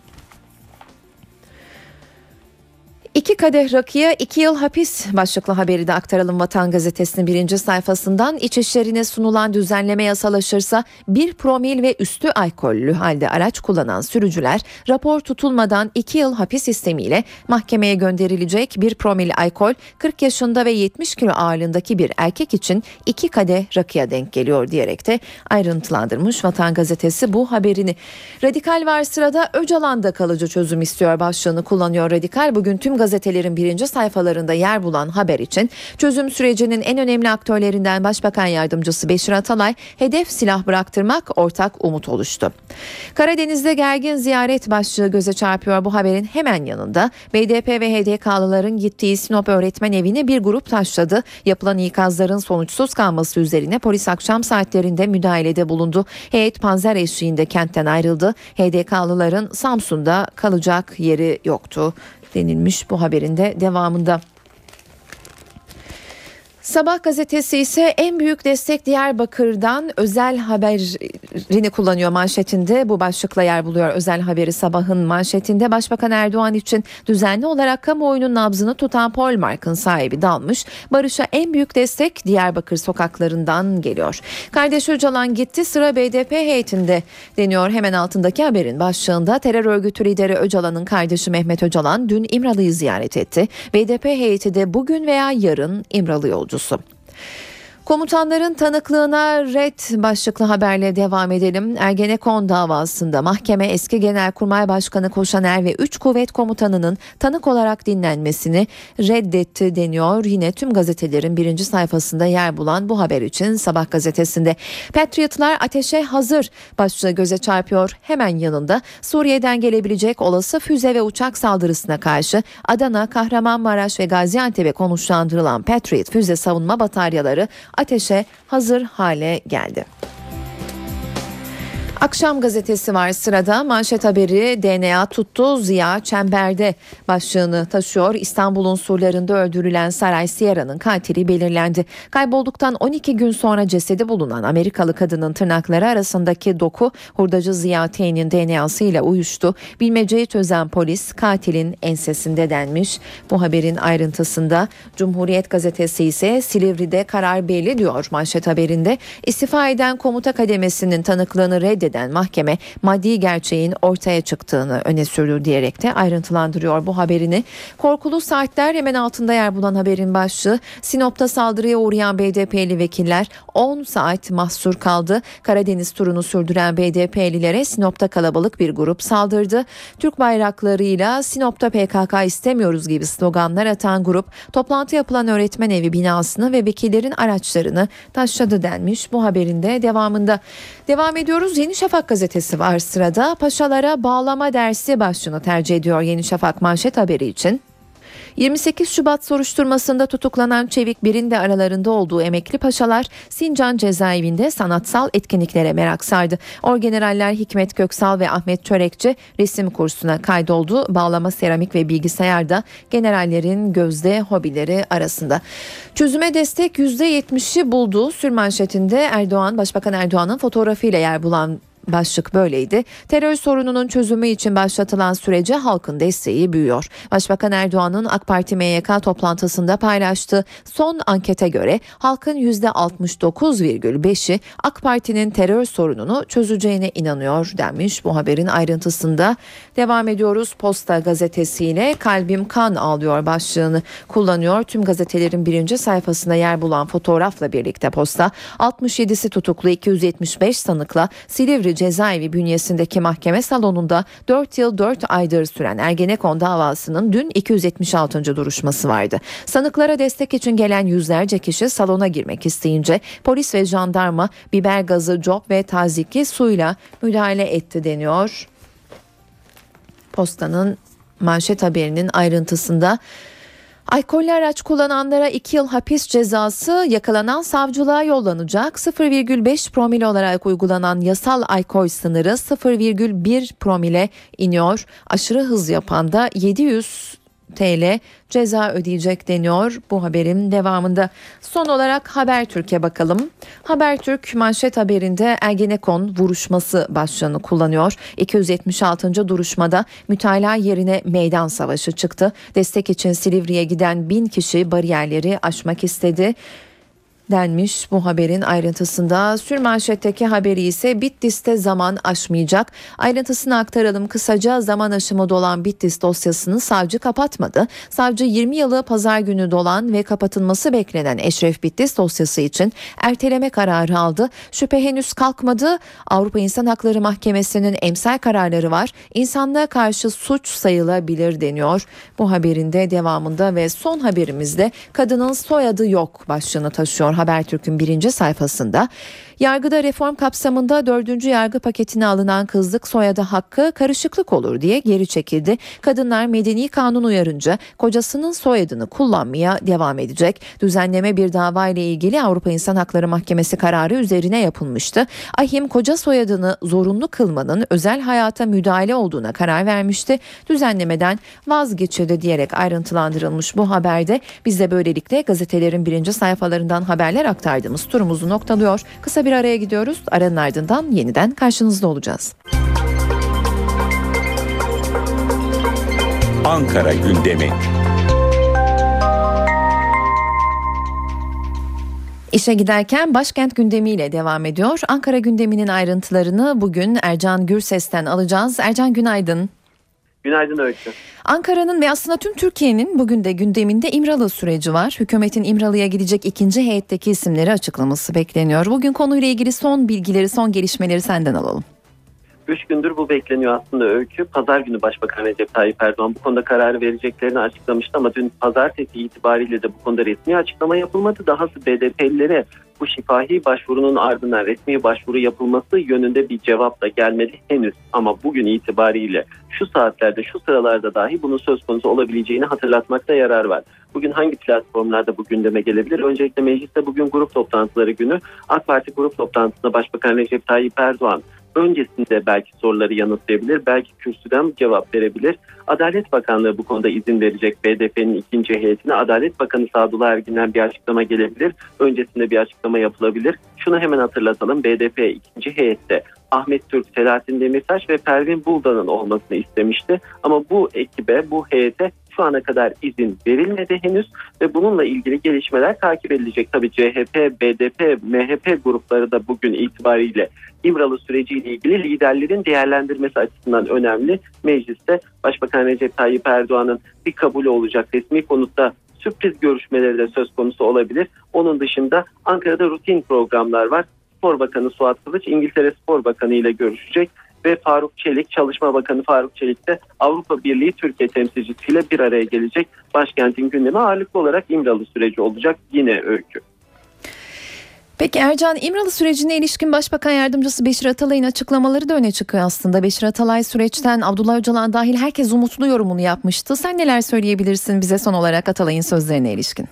İki kadeh rakıya iki yıl hapis başlıklı haberi de aktaralım Vatan Gazetesi'nin birinci sayfasından. İçişlerine sunulan düzenleme yasalaşırsa bir promil ve üstü alkollü halde araç kullanan sürücüler rapor tutulmadan iki yıl hapis sistemiyle mahkemeye gönderilecek bir promil alkol 40 yaşında ve 70 kilo ağırlığındaki bir erkek için iki kadeh rakıya denk geliyor diyerek de ayrıntılandırmış Vatan Gazetesi bu haberini. Radikal var sırada Öcalan'da kalıcı çözüm istiyor başlığını kullanıyor Radikal. Bugün tüm gazetelerin birinci sayfalarında yer bulan haber için çözüm sürecinin en önemli aktörlerinden Başbakan Yardımcısı Beşir Atalay hedef silah bıraktırmak ortak umut oluştu. Karadeniz'de gergin ziyaret başlığı göze çarpıyor bu haberin hemen yanında BDP ve HDK'lıların gittiği Sinop öğretmen evini bir grup taşladı. Yapılan ikazların sonuçsuz kalması üzerine polis akşam saatlerinde müdahalede bulundu. Heyet panzer eşliğinde kentten ayrıldı. HDK'lıların Samsun'da kalacak yeri yoktu denilmiş bu haberinde devamında. Sabah gazetesi ise en büyük destek Diyarbakır'dan özel haberini kullanıyor manşetinde. Bu başlıkla yer buluyor özel haberi sabahın manşetinde. Başbakan Erdoğan için düzenli olarak kamuoyunun nabzını tutan Polmark'ın sahibi dalmış. Barış'a en büyük destek Diyarbakır sokaklarından geliyor. Kardeş Öcalan gitti sıra BDP heyetinde deniyor hemen altındaki haberin başlığında. Terör örgütü lideri Öcalan'ın kardeşi Mehmet Öcalan dün İmralı'yı ziyaret etti. BDP heyeti de bugün veya yarın İmralı yolcu yolcusu. Komutanların tanıklığına red başlıklı haberle devam edelim. Ergenekon davasında mahkeme eski Genelkurmay Başkanı Koşaner ve 3 kuvvet komutanının tanık olarak dinlenmesini reddetti deniyor. Yine tüm gazetelerin birinci sayfasında yer bulan bu haber için Sabah gazetesinde. Patriotlar ateşe hazır başlığı göze çarpıyor. Hemen yanında Suriye'den gelebilecek olası füze ve uçak saldırısına karşı Adana, Kahramanmaraş ve Gaziantep'e konuşlandırılan Patriot füze savunma bataryaları ateşe hazır hale geldi. Akşam gazetesi var sırada manşet haberi DNA tuttu Ziya çemberde başlığını taşıyor. İstanbul'un surlarında öldürülen Saray Sierra'nın katili belirlendi. Kaybolduktan 12 gün sonra cesedi bulunan Amerikalı kadının tırnakları arasındaki doku hurdacı Ziya T'nin DNA'sı ile uyuştu. Bilmeceyi çözen polis katilin ensesinde denmiş. Bu haberin ayrıntısında Cumhuriyet gazetesi ise Silivri'de karar belli diyor manşet haberinde. İstifa eden komuta kademesinin tanıklığını reddeden mahkeme maddi gerçeğin ortaya çıktığını öne sürdü diyerek de ayrıntılandırıyor bu haberini. Korkulu saatler hemen altında yer bulan haberin başlığı Sinop'ta saldırıya uğrayan BDP'li vekiller 10 saat mahsur kaldı. Karadeniz turunu sürdüren BDP'lilere Sinop'ta kalabalık bir grup saldırdı. Türk bayraklarıyla Sinop'ta PKK istemiyoruz gibi sloganlar atan grup toplantı yapılan öğretmen evi binasını ve vekillerin araçlarını taşladı denmiş bu haberin de devamında. Devam ediyoruz. Yeni Şafak gazetesi var sırada. Paşalara bağlama dersi başlığını tercih ediyor Yeni Şafak manşet haberi için. 28 Şubat soruşturmasında tutuklanan Çevik Bir'in de aralarında olduğu emekli paşalar Sincan cezaevinde sanatsal etkinliklere merak sardı. Orgeneraller Hikmet Köksal ve Ahmet Çörekçi resim kursuna kaydoldu. Bağlama seramik ve bilgisayarda generallerin gözde hobileri arasında. Çözüme destek %70'i bulduğu sürmanşetinde Erdoğan, Başbakan Erdoğan'ın fotoğrafıyla yer bulan Başlık böyleydi. Terör sorununun çözümü için başlatılan sürece halkın desteği büyüyor. Başbakan Erdoğan'ın AK Parti MYK toplantısında paylaştığı son ankete göre halkın %69,5'i AK Parti'nin terör sorununu çözeceğine inanıyor denmiş. Bu haberin ayrıntısında devam ediyoruz. Posta gazetesiyle kalbim kan ağlıyor başlığını kullanıyor. Tüm gazetelerin birinci sayfasında yer bulan fotoğrafla birlikte posta 67'si tutuklu 275 sanıkla Silivri cezaevi bünyesindeki mahkeme salonunda 4 yıl 4 aydır süren Ergenekon davasının dün 276. duruşması vardı. Sanıklara destek için gelen yüzlerce kişi salona girmek isteyince polis ve jandarma biber gazı, cop ve tazikli suyla müdahale etti deniyor. Postanın manşet haberinin ayrıntısında Alkollü araç kullananlara 2 yıl hapis cezası yakalanan savcılığa yollanacak. 0,5 promil olarak uygulanan yasal alkol sınırı 0,1 promile iniyor. Aşırı hız yapan da 700 TL ceza ödeyecek deniyor bu haberin devamında. Son olarak Habertürk'e bakalım. Habertürk manşet haberinde Ergenekon vuruşması başlığını kullanıyor. 276. duruşmada mütalaa yerine meydan savaşı çıktı. Destek için Silivri'ye giden bin kişi bariyerleri aşmak istedi denmiş bu haberin ayrıntısında. Sürmanşetteki haberi ise Bitlis'te zaman aşmayacak. Ayrıntısını aktaralım. Kısaca zaman aşımı dolan Bitlis dosyasını savcı kapatmadı. Savcı 20 yılı pazar günü dolan ve kapatılması beklenen Eşref Bitlis dosyası için erteleme kararı aldı. Şüphe henüz kalkmadı. Avrupa İnsan Hakları Mahkemesi'nin emsal kararları var. İnsanlığa karşı suç sayılabilir deniyor. Bu haberin de devamında ve son haberimizde kadının soyadı yok başlığını taşıyor Habertürk'ün birinci sayfasında yargıda reform kapsamında dördüncü yargı paketine alınan kızlık soyadı hakkı karışıklık olur diye geri çekildi. Kadınlar medeni kanun uyarınca kocasının soyadını kullanmaya devam edecek. Düzenleme bir dava ile ilgili Avrupa İnsan Hakları Mahkemesi kararı üzerine yapılmıştı. Ahim koca soyadını zorunlu kılmanın özel hayata müdahale olduğuna karar vermişti. Düzenlemeden vazgeçildi diyerek ayrıntılandırılmış bu haberde biz de böylelikle gazetelerin birinci sayfalarından haberler aktardığımız turumuzu noktalıyor. Kısa bir araya gidiyoruz. Aranın ardından yeniden karşınızda olacağız. Ankara gündemi. İşe giderken başkent gündemiyle devam ediyor. Ankara gündeminin ayrıntılarını bugün Ercan Gürses'ten alacağız. Ercan günaydın. Günaydın Öykü. Ankara'nın ve aslında tüm Türkiye'nin bugün de gündeminde İmralı süreci var. Hükümetin İmralı'ya gidecek ikinci heyetteki isimleri açıklaması bekleniyor. Bugün konuyla ilgili son bilgileri, son gelişmeleri senden alalım. Üç gündür bu bekleniyor aslında öykü. Pazar günü Başbakan Recep Tayyip Erdoğan bu konuda kararı vereceklerini açıklamıştı ama dün pazartesi itibariyle de bu konuda resmi açıklama yapılmadı. Dahası BDP'lilere bu şifahi başvurunun ardından resmi başvuru yapılması yönünde bir cevap da gelmedi henüz. Ama bugün itibariyle şu saatlerde şu sıralarda dahi bunun söz konusu olabileceğini hatırlatmakta yarar var. Bugün hangi platformlarda bu gündeme gelebilir? Öncelikle mecliste bugün grup toplantıları günü. AK Parti grup toplantısında Başbakan Recep Tayyip Erdoğan öncesinde belki soruları yanıtlayabilir, belki kürsüden cevap verebilir. Adalet Bakanlığı bu konuda izin verecek BDP'nin ikinci heyetine. Adalet Bakanı Sadullah Ergin'den bir açıklama gelebilir. Öncesinde bir açıklama yapılabilir. Şunu hemen hatırlatalım. BDP ikinci heyette Ahmet Türk, Selahattin Demirtaş ve Pervin Buldan'ın olmasını istemişti. Ama bu ekibe, bu heyete şu ana kadar izin verilmedi henüz ve bununla ilgili gelişmeler takip edilecek. Tabii CHP, BDP, MHP grupları da bugün itibariyle İmralı süreciyle ilgili liderlerin değerlendirmesi açısından önemli. Mecliste Başbakan Recep Tayyip Erdoğan'ın bir kabulü olacak resmi konutta sürpriz görüşmeleri de söz konusu olabilir. Onun dışında Ankara'da rutin programlar var. Spor Bakanı Suat Kılıç İngiltere Spor Bakanı ile görüşecek ve Faruk Çelik, Çalışma Bakanı Faruk Çelik de Avrupa Birliği Türkiye temsilcisiyle bir araya gelecek. Başkentin gündemi ağırlıklı olarak İmralı süreci olacak yine öykü. Peki Ercan İmralı sürecine ilişkin Başbakan Yardımcısı Beşir Atalay'ın açıklamaları da öne çıkıyor aslında. Beşir Atalay süreçten Abdullah Öcalan dahil herkes umutlu yorumunu yapmıştı. Sen neler söyleyebilirsin bize son olarak Atalay'ın sözlerine ilişkin?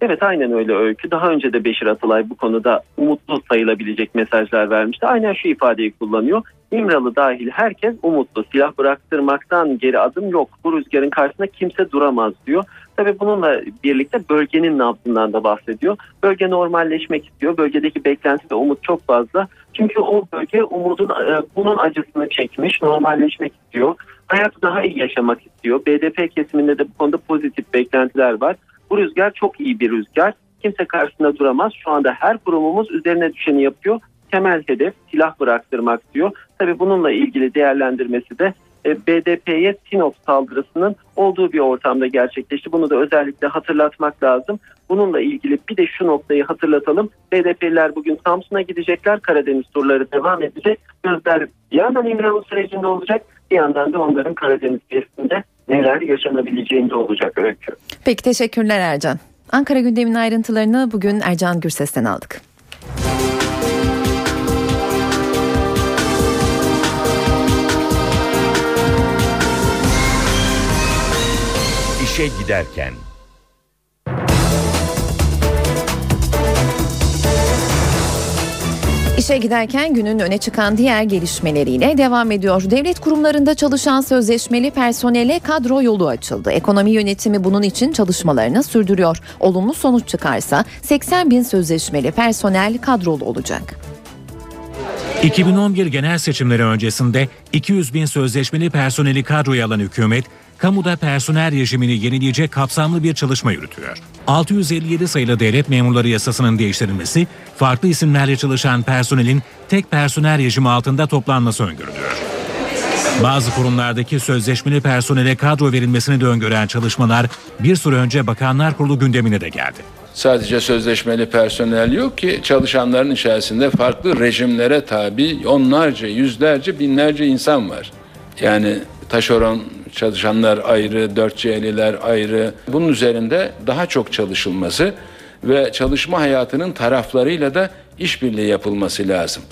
Evet aynen öyle öykü. Daha önce de Beşir Atalay bu konuda umutlu sayılabilecek mesajlar vermişti. Aynen şu ifadeyi kullanıyor. İmralı dahil herkes umutlu. Silah bıraktırmaktan geri adım yok. Bu rüzgarın karşısında kimse duramaz diyor. Tabii bununla birlikte bölgenin nabzından da bahsediyor. Bölge normalleşmek istiyor. Bölgedeki beklenti ve umut çok fazla. Çünkü o bölge umudun e, bunun acısını çekmiş, normalleşmek istiyor. Hayatı daha iyi yaşamak istiyor. BDP kesiminde de bu konuda pozitif beklentiler var. Bu rüzgar çok iyi bir rüzgar. Kimse karşısında duramaz. Şu anda her kurumumuz üzerine düşeni yapıyor. Temel hedef silah bıraktırmak diyor. Tabii bununla ilgili değerlendirmesi de e, BDP'ye Sinop saldırısının olduğu bir ortamda gerçekleşti. Bunu da özellikle hatırlatmak lazım. Bununla ilgili bir de şu noktayı hatırlatalım. BDP'liler bugün Samsun'a gidecekler. Karadeniz turları devam edecek. Gözler bir yandan İmralı sürecinde olacak. Bir yandan da onların Karadeniz gezisinde neler yaşanabileceğinde olacak öykü. Peki teşekkürler Ercan. Ankara gündeminin ayrıntılarını bugün Ercan Gürses'ten aldık. İşe giderken İşe giderken günün öne çıkan diğer gelişmeleriyle devam ediyor. Devlet kurumlarında çalışan sözleşmeli personele kadro yolu açıldı. Ekonomi yönetimi bunun için çalışmalarını sürdürüyor. Olumlu sonuç çıkarsa 80 bin sözleşmeli personel kadrolu olacak. 2011 genel seçimleri öncesinde 200 bin sözleşmeli personeli kadroya alan hükümet, kamuda personel rejimini yenileyecek kapsamlı bir çalışma yürütüyor. 657 sayılı devlet memurları yasasının değiştirilmesi, farklı isimlerle çalışan personelin tek personel rejimi altında toplanması öngörülüyor. Bazı kurumlardaki sözleşmeli personele kadro verilmesini de öngören çalışmalar bir süre önce Bakanlar Kurulu gündemine de geldi. Sadece sözleşmeli personel yok ki çalışanların içerisinde farklı rejimlere tabi onlarca, yüzlerce, binlerce insan var. Yani taşeron çalışanlar ayrı, dört C'liler ayrı. Bunun üzerinde daha çok çalışılması ve çalışma hayatının taraflarıyla da işbirliği yapılması lazım.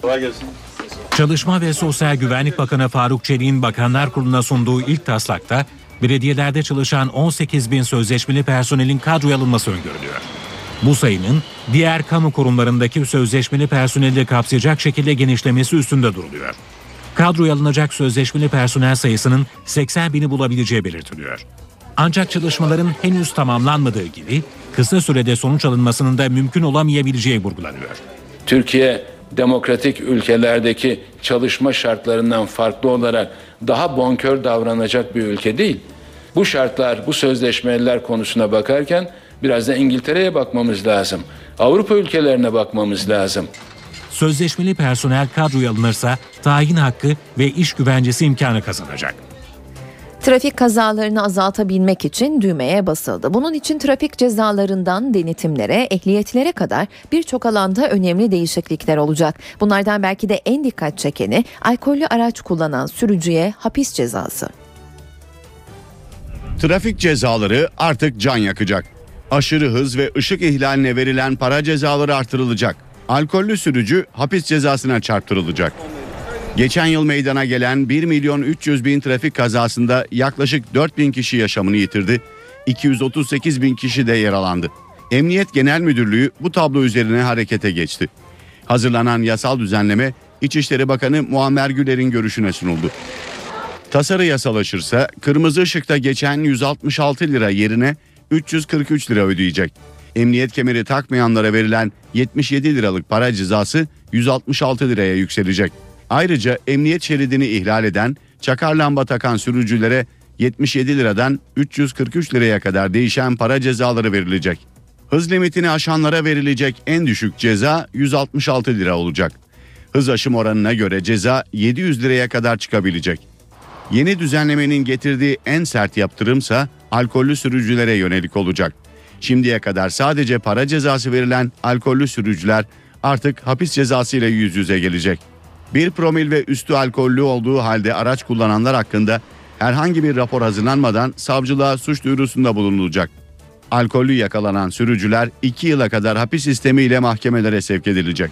Çalışma ve Sosyal Güvenlik Bakanı Faruk Çelik'in Bakanlar Kurulu'na sunduğu ilk taslakta belediyelerde çalışan 18 bin sözleşmeli personelin kadroya alınması öngörülüyor. Bu sayının diğer kamu kurumlarındaki sözleşmeli personeli de kapsayacak şekilde genişlemesi üstünde duruluyor. Kadroya alınacak sözleşmeli personel sayısının 80 bini bulabileceği belirtiliyor. Ancak çalışmaların henüz tamamlanmadığı gibi kısa sürede sonuç alınmasının da mümkün olamayabileceği vurgulanıyor. Türkiye demokratik ülkelerdeki çalışma şartlarından farklı olarak daha bonkör davranacak bir ülke değil. Bu şartlar, bu sözleşmeler konusuna bakarken biraz da İngiltere'ye bakmamız lazım. Avrupa ülkelerine bakmamız lazım. Sözleşmeli personel kadroya alınırsa tayin hakkı ve iş güvencesi imkanı kazanacak. Trafik kazalarını azaltabilmek için düğmeye basıldı. Bunun için trafik cezalarından denetimlere, ehliyetlere kadar birçok alanda önemli değişiklikler olacak. Bunlardan belki de en dikkat çekeni alkollü araç kullanan sürücüye hapis cezası. Trafik cezaları artık can yakacak. Aşırı hız ve ışık ihlaline verilen para cezaları artırılacak. Alkollü sürücü hapis cezasına çarptırılacak. Geçen yıl meydana gelen 1 milyon 300 bin trafik kazasında yaklaşık 4 bin kişi yaşamını yitirdi. 238 bin kişi de yaralandı. Emniyet Genel Müdürlüğü bu tablo üzerine harekete geçti. Hazırlanan yasal düzenleme İçişleri Bakanı Muammer Güler'in görüşüne sunuldu. Tasarı yasalaşırsa kırmızı ışıkta geçen 166 lira yerine 343 lira ödeyecek. Emniyet kemeri takmayanlara verilen 77 liralık para cezası 166 liraya yükselecek. Ayrıca emniyet şeridini ihlal eden, çakar lamba takan sürücülere 77 liradan 343 liraya kadar değişen para cezaları verilecek. Hız limitini aşanlara verilecek en düşük ceza 166 lira olacak. Hız aşım oranına göre ceza 700 liraya kadar çıkabilecek. Yeni düzenlemenin getirdiği en sert yaptırımsa alkollü sürücülere yönelik olacak. Şimdiye kadar sadece para cezası verilen alkollü sürücüler artık hapis cezası ile yüz yüze gelecek. Bir promil ve üstü alkollü olduğu halde araç kullananlar hakkında herhangi bir rapor hazırlanmadan savcılığa suç duyurusunda bulunulacak. Alkollü yakalanan sürücüler 2 yıla kadar hapis sistemiyle mahkemelere sevk edilecek.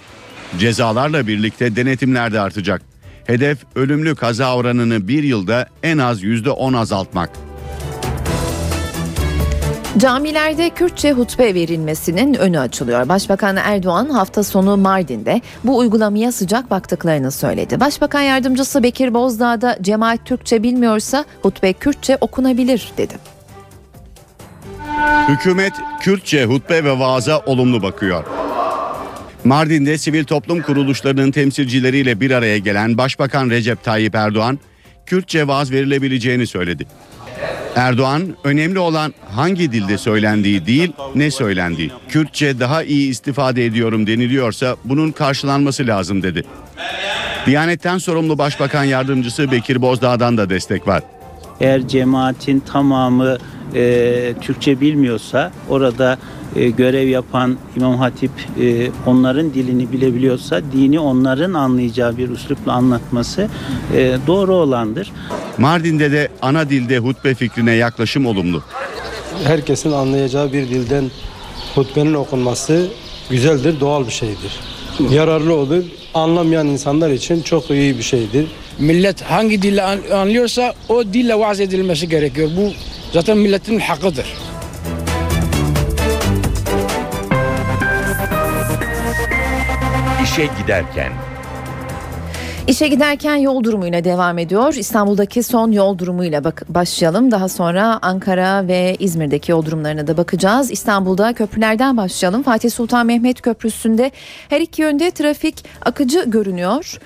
Cezalarla birlikte denetimler de artacak. Hedef ölümlü kaza oranını bir yılda en az %10 azaltmak. Camilerde Kürtçe hutbe verilmesinin önü açılıyor. Başbakan Erdoğan hafta sonu Mardin'de bu uygulamaya sıcak baktıklarını söyledi. Başbakan yardımcısı Bekir Bozdağ da cemaat Türkçe bilmiyorsa hutbe Kürtçe okunabilir dedi. Hükümet Kürtçe hutbe ve vaaza olumlu bakıyor. Mardin'de sivil toplum kuruluşlarının temsilcileriyle bir araya gelen Başbakan Recep Tayyip Erdoğan, Kürtçe vaaz verilebileceğini söyledi. Erdoğan, önemli olan hangi dilde söylendiği değil, ne söylendiği. Kürtçe daha iyi istifade ediyorum deniliyorsa bunun karşılanması lazım dedi. Diyanetten sorumlu Başbakan Yardımcısı Bekir Bozdağ'dan da destek var. Eğer cemaatin tamamı e, Türkçe bilmiyorsa orada e, görev yapan İmam Hatip e, onların dilini bilebiliyorsa dini onların anlayacağı bir üslupla anlatması e, doğru olandır. Mardin'de de ana dilde hutbe fikrine yaklaşım olumlu. Herkesin anlayacağı bir dilden hutbenin okunması güzeldir, doğal bir şeydir. Yararlı olur. Anlamayan insanlar için çok iyi bir şeydir. Millet hangi dille anlıyorsa o dille vaaz edilmesi gerekiyor. Bu zaten milletin hakkıdır. İşe giderken İşe giderken yol durumuyla devam ediyor. İstanbul'daki son yol durumuyla bak başlayalım. Daha sonra Ankara ve İzmir'deki yol durumlarına da bakacağız. İstanbul'da köprülerden başlayalım. Fatih Sultan Mehmet Köprüsü'nde her iki yönde trafik akıcı görünüyor.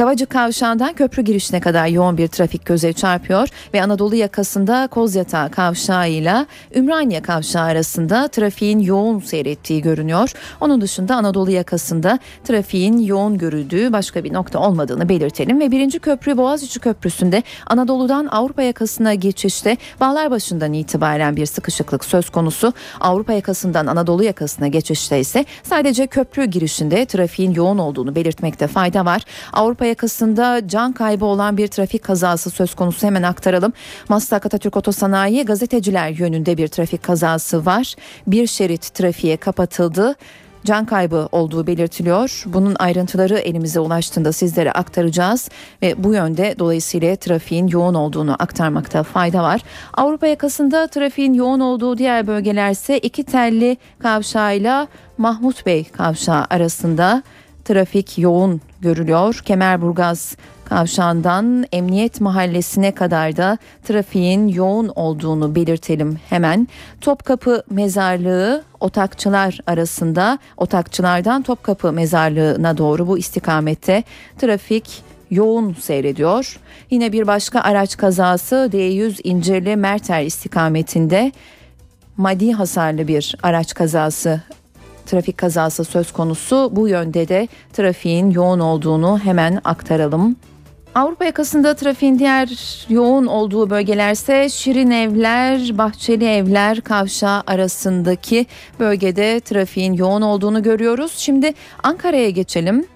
Kavacık Kavşağı'ndan köprü girişine kadar yoğun bir trafik göze çarpıyor ve Anadolu yakasında Kozyatağı Kavşağı ile Ümraniye Kavşağı arasında trafiğin yoğun seyrettiği görünüyor. Onun dışında Anadolu yakasında trafiğin yoğun görüldüğü başka bir nokta olmadığını belirtelim ve birinci köprü Boğaziçi Köprüsü'nde Anadolu'dan Avrupa yakasına geçişte Bağlarbaşı'ndan itibaren bir sıkışıklık söz konusu. Avrupa yakasından Anadolu yakasına geçişte ise sadece köprü girişinde trafiğin yoğun olduğunu belirtmekte fayda var. Avrupa yakasında can kaybı olan bir trafik kazası söz konusu hemen aktaralım. Maslak Atatürk Otosanayi gazeteciler yönünde bir trafik kazası var. Bir şerit trafiğe kapatıldı can kaybı olduğu belirtiliyor. Bunun ayrıntıları elimize ulaştığında sizlere aktaracağız ve bu yönde dolayısıyla trafiğin yoğun olduğunu aktarmakta fayda var. Avrupa yakasında trafiğin yoğun olduğu diğer bölgeler ise iki telli kavşağıyla Mahmut Bey kavşağı arasında trafik yoğun görülüyor. Kemerburgaz kavşağından Emniyet Mahallesi'ne kadar da trafiğin yoğun olduğunu belirtelim hemen. Topkapı Mezarlığı Otakçılar arasında Otakçılardan Topkapı Mezarlığı'na doğru bu istikamette trafik yoğun seyrediyor. Yine bir başka araç kazası D100 İncirli Merter istikametinde maddi hasarlı bir araç kazası trafik kazası söz konusu. Bu yönde de trafiğin yoğun olduğunu hemen aktaralım. Avrupa yakasında trafiğin diğer yoğun olduğu bölgelerse Şirin Evler, Bahçeli Evler kavşağı arasındaki bölgede trafiğin yoğun olduğunu görüyoruz. Şimdi Ankara'ya geçelim.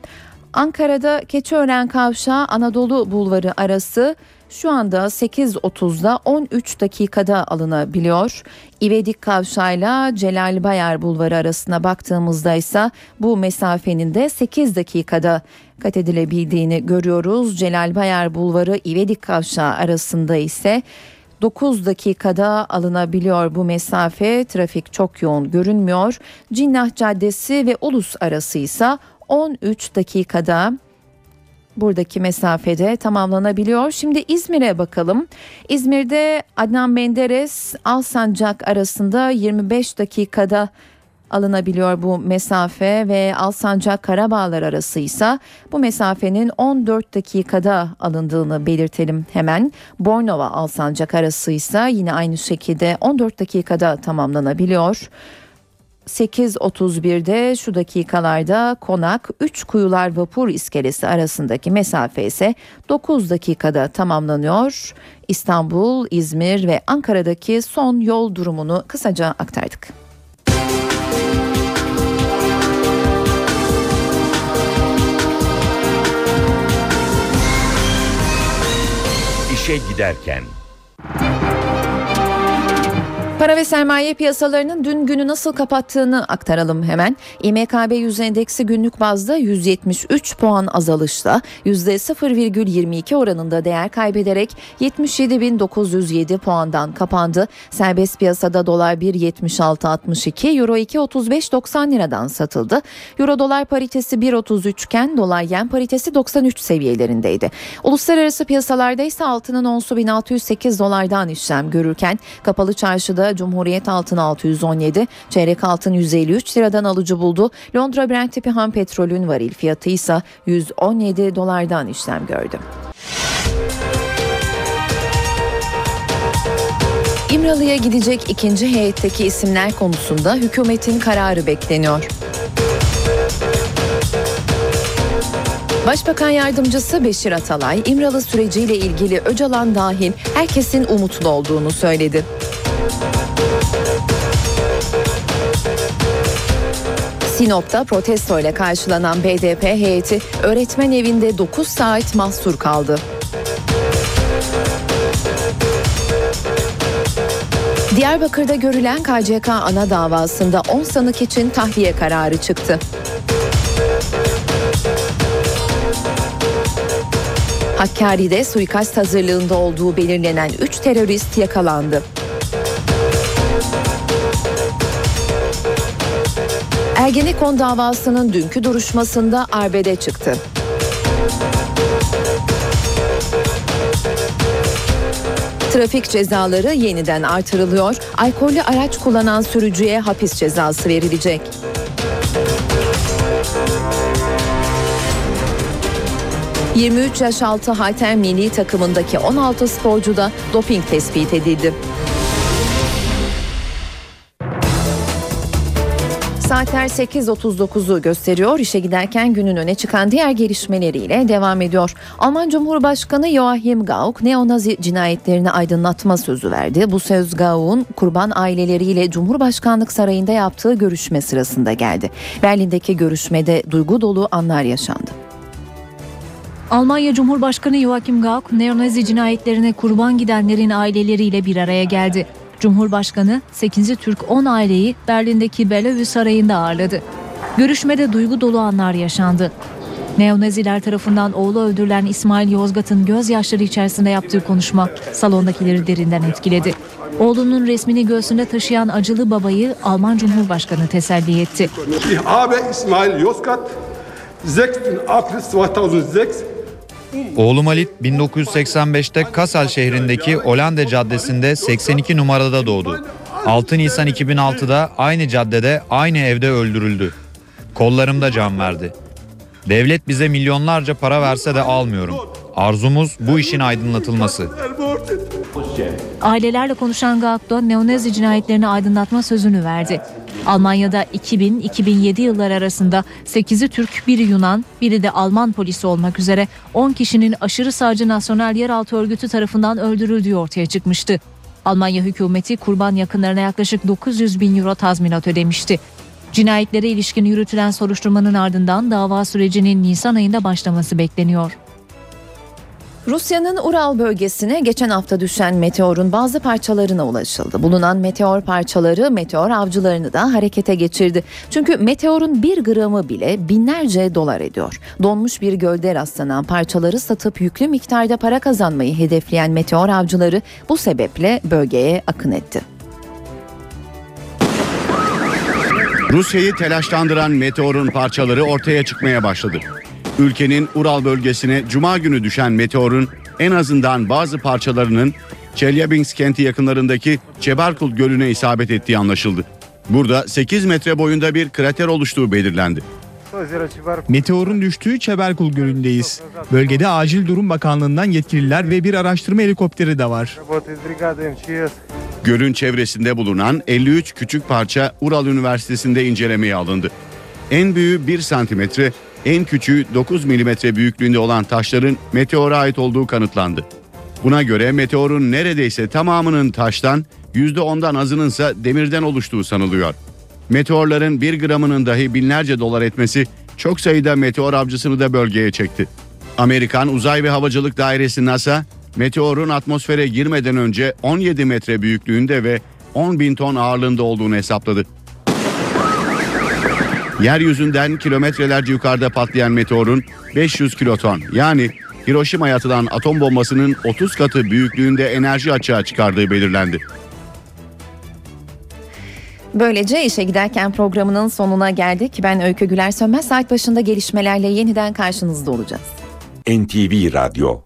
Ankara'da Keçiören Kavşağı Anadolu Bulvarı arası şu anda 8.30'da 13 dakikada alınabiliyor. İvedik Kavşağı'yla Celal Bayar Bulvarı arasına baktığımızda ise bu mesafenin de 8 dakikada kat edilebildiğini görüyoruz. Celal Bayar Bulvarı İvedik Kavşağı arasında ise 9 dakikada alınabiliyor bu mesafe. Trafik çok yoğun görünmüyor. Cinnah Caddesi ve Ulus arası ise 13 dakikada buradaki mesafede tamamlanabiliyor. Şimdi İzmir'e bakalım. İzmir'de Adnan Menderes Alsancak arasında 25 dakikada alınabiliyor bu mesafe ve Alsancak Karabağlar arası ise bu mesafenin 14 dakikada alındığını belirtelim hemen. Bornova Alsancak arası ise yine aynı şekilde 14 dakikada tamamlanabiliyor. 8.31'de şu dakikalarda Konak 3 Kuyular Vapur İskelesi arasındaki mesafe ise 9 dakikada tamamlanıyor. İstanbul, İzmir ve Ankara'daki son yol durumunu kısaca aktardık. İşe giderken Para ve sermaye piyasalarının dün günü nasıl kapattığını aktaralım hemen. İMKB 100 endeksi günlük bazda 173 puan azalışla %0,22 oranında değer kaybederek 77.907 puandan kapandı. Serbest piyasada dolar 1.76.62, euro 2.35.90 liradan satıldı. Euro dolar paritesi 1.33 iken dolar yen paritesi 93 seviyelerindeydi. Uluslararası piyasalarda ise altının onsu 1608 dolardan işlem görürken kapalı çarşıda Cumhuriyet altın 617, çeyrek altın 153 liradan alıcı buldu. Londra Brent tipi ham petrolün varil fiyatı ise 117 dolardan işlem gördü. İmralı'ya gidecek ikinci heyetteki isimler konusunda hükümetin kararı bekleniyor. Başbakan Yardımcısı Beşir Atalay, İmralı süreciyle ilgili Öcalan dahil herkesin umutlu olduğunu söyledi. Sinop'ta protesto ile karşılanan BDP heyeti öğretmen evinde 9 saat mahsur kaldı. Diyarbakır'da görülen KCK ana davasında 10 sanık için tahliye kararı çıktı. Hakkari'de suikast hazırlığında olduğu belirlenen 3 terörist yakalandı. Ergenekon davasının dünkü duruşmasında arbede çıktı. Trafik cezaları yeniden artırılıyor. Alkollü araç kullanan sürücüye hapis cezası verilecek. ...23 yaş altı halter milli takımındaki 16 sporcuda doping tespit edildi. Saatler 8.39'u gösteriyor. İşe giderken günün öne çıkan diğer gelişmeleriyle devam ediyor. Alman Cumhurbaşkanı Joachim Gauck neonazi cinayetlerini aydınlatma sözü verdi. Bu söz Gauck'un kurban aileleriyle Cumhurbaşkanlık Sarayı'nda yaptığı görüşme sırasında geldi. Berlin'deki görüşmede duygu dolu anlar yaşandı. Almanya Cumhurbaşkanı Joachim Gauck neonazi cinayetlerine kurban gidenlerin aileleriyle bir araya geldi. Cumhurbaşkanı 8. Türk 10 aileyi Berlin'deki Bellevue Sarayı'nda ağırladı. Görüşmede duygu dolu anlar yaşandı. Neonaziler tarafından oğlu öldürülen İsmail Yozgat'ın gözyaşları içerisinde yaptığı konuşma salondakileri derinden etkiledi. Oğlunun resmini göğsünde taşıyan acılı babayı Alman Cumhurbaşkanı teselli etti. Ich habe İsmail Yozgat 6. April 2006 Oğlum Halit 1985'te Kassel şehrindeki Olande Caddesi'nde 82 numarada doğdu. 6 Nisan 2006'da aynı caddede aynı evde öldürüldü. Kollarımda can verdi. Devlet bize milyonlarca para verse de almıyorum. Arzumuz bu işin aydınlatılması. Ailelerle konuşan Gauck da neonazi cinayetlerini aydınlatma sözünü verdi. Almanya'da 2000-2007 yıllar arasında 8'i Türk, biri Yunan, biri de Alman polisi olmak üzere 10 kişinin aşırı sağcı Nasyonel Yeraltı Örgütü tarafından öldürüldüğü ortaya çıkmıştı. Almanya hükümeti kurban yakınlarına yaklaşık 900 bin euro tazminat ödemişti. Cinayetlere ilişkin yürütülen soruşturmanın ardından dava sürecinin Nisan ayında başlaması bekleniyor. Rusya'nın Ural bölgesine geçen hafta düşen meteorun bazı parçalarına ulaşıldı. Bulunan meteor parçaları meteor avcılarını da harekete geçirdi. Çünkü meteorun bir gramı bile binlerce dolar ediyor. Donmuş bir gölde rastlanan parçaları satıp yüklü miktarda para kazanmayı hedefleyen meteor avcıları bu sebeple bölgeye akın etti. Rusya'yı telaşlandıran meteorun parçaları ortaya çıkmaya başladı. Ülkenin Ural bölgesine cuma günü düşen meteorun en azından bazı parçalarının Chelyabinsk kenti yakınlarındaki Çebarkul Gölü'ne isabet ettiği anlaşıldı. Burada 8 metre boyunda bir krater oluştuğu belirlendi. Meteorun düştüğü Çeberkul Gölü'ndeyiz. Bölgede Acil Durum Bakanlığı'ndan yetkililer ve bir araştırma helikopteri de var. Gölün çevresinde bulunan 53 küçük parça Ural Üniversitesi'nde incelemeye alındı. En büyüğü 1 santimetre, en küçüğü 9 milimetre büyüklüğünde olan taşların meteora ait olduğu kanıtlandı. Buna göre meteorun neredeyse tamamının taştan, %10'dan azınınsa demirden oluştuğu sanılıyor. Meteorların bir gramının dahi binlerce dolar etmesi çok sayıda meteor avcısını da bölgeye çekti. Amerikan Uzay ve Havacılık Dairesi NASA, meteorun atmosfere girmeden önce 17 metre büyüklüğünde ve 10 bin ton ağırlığında olduğunu hesapladı. Yeryüzünden kilometrelerce yukarıda patlayan meteorun 500 kiloton yani Hiroşima'ya atılan atom bombasının 30 katı büyüklüğünde enerji açığa çıkardığı belirlendi. Böylece işe giderken programının sonuna geldik. Ben Öykü Güler Sönmez saat başında gelişmelerle yeniden karşınızda olacağız. NTV Radyo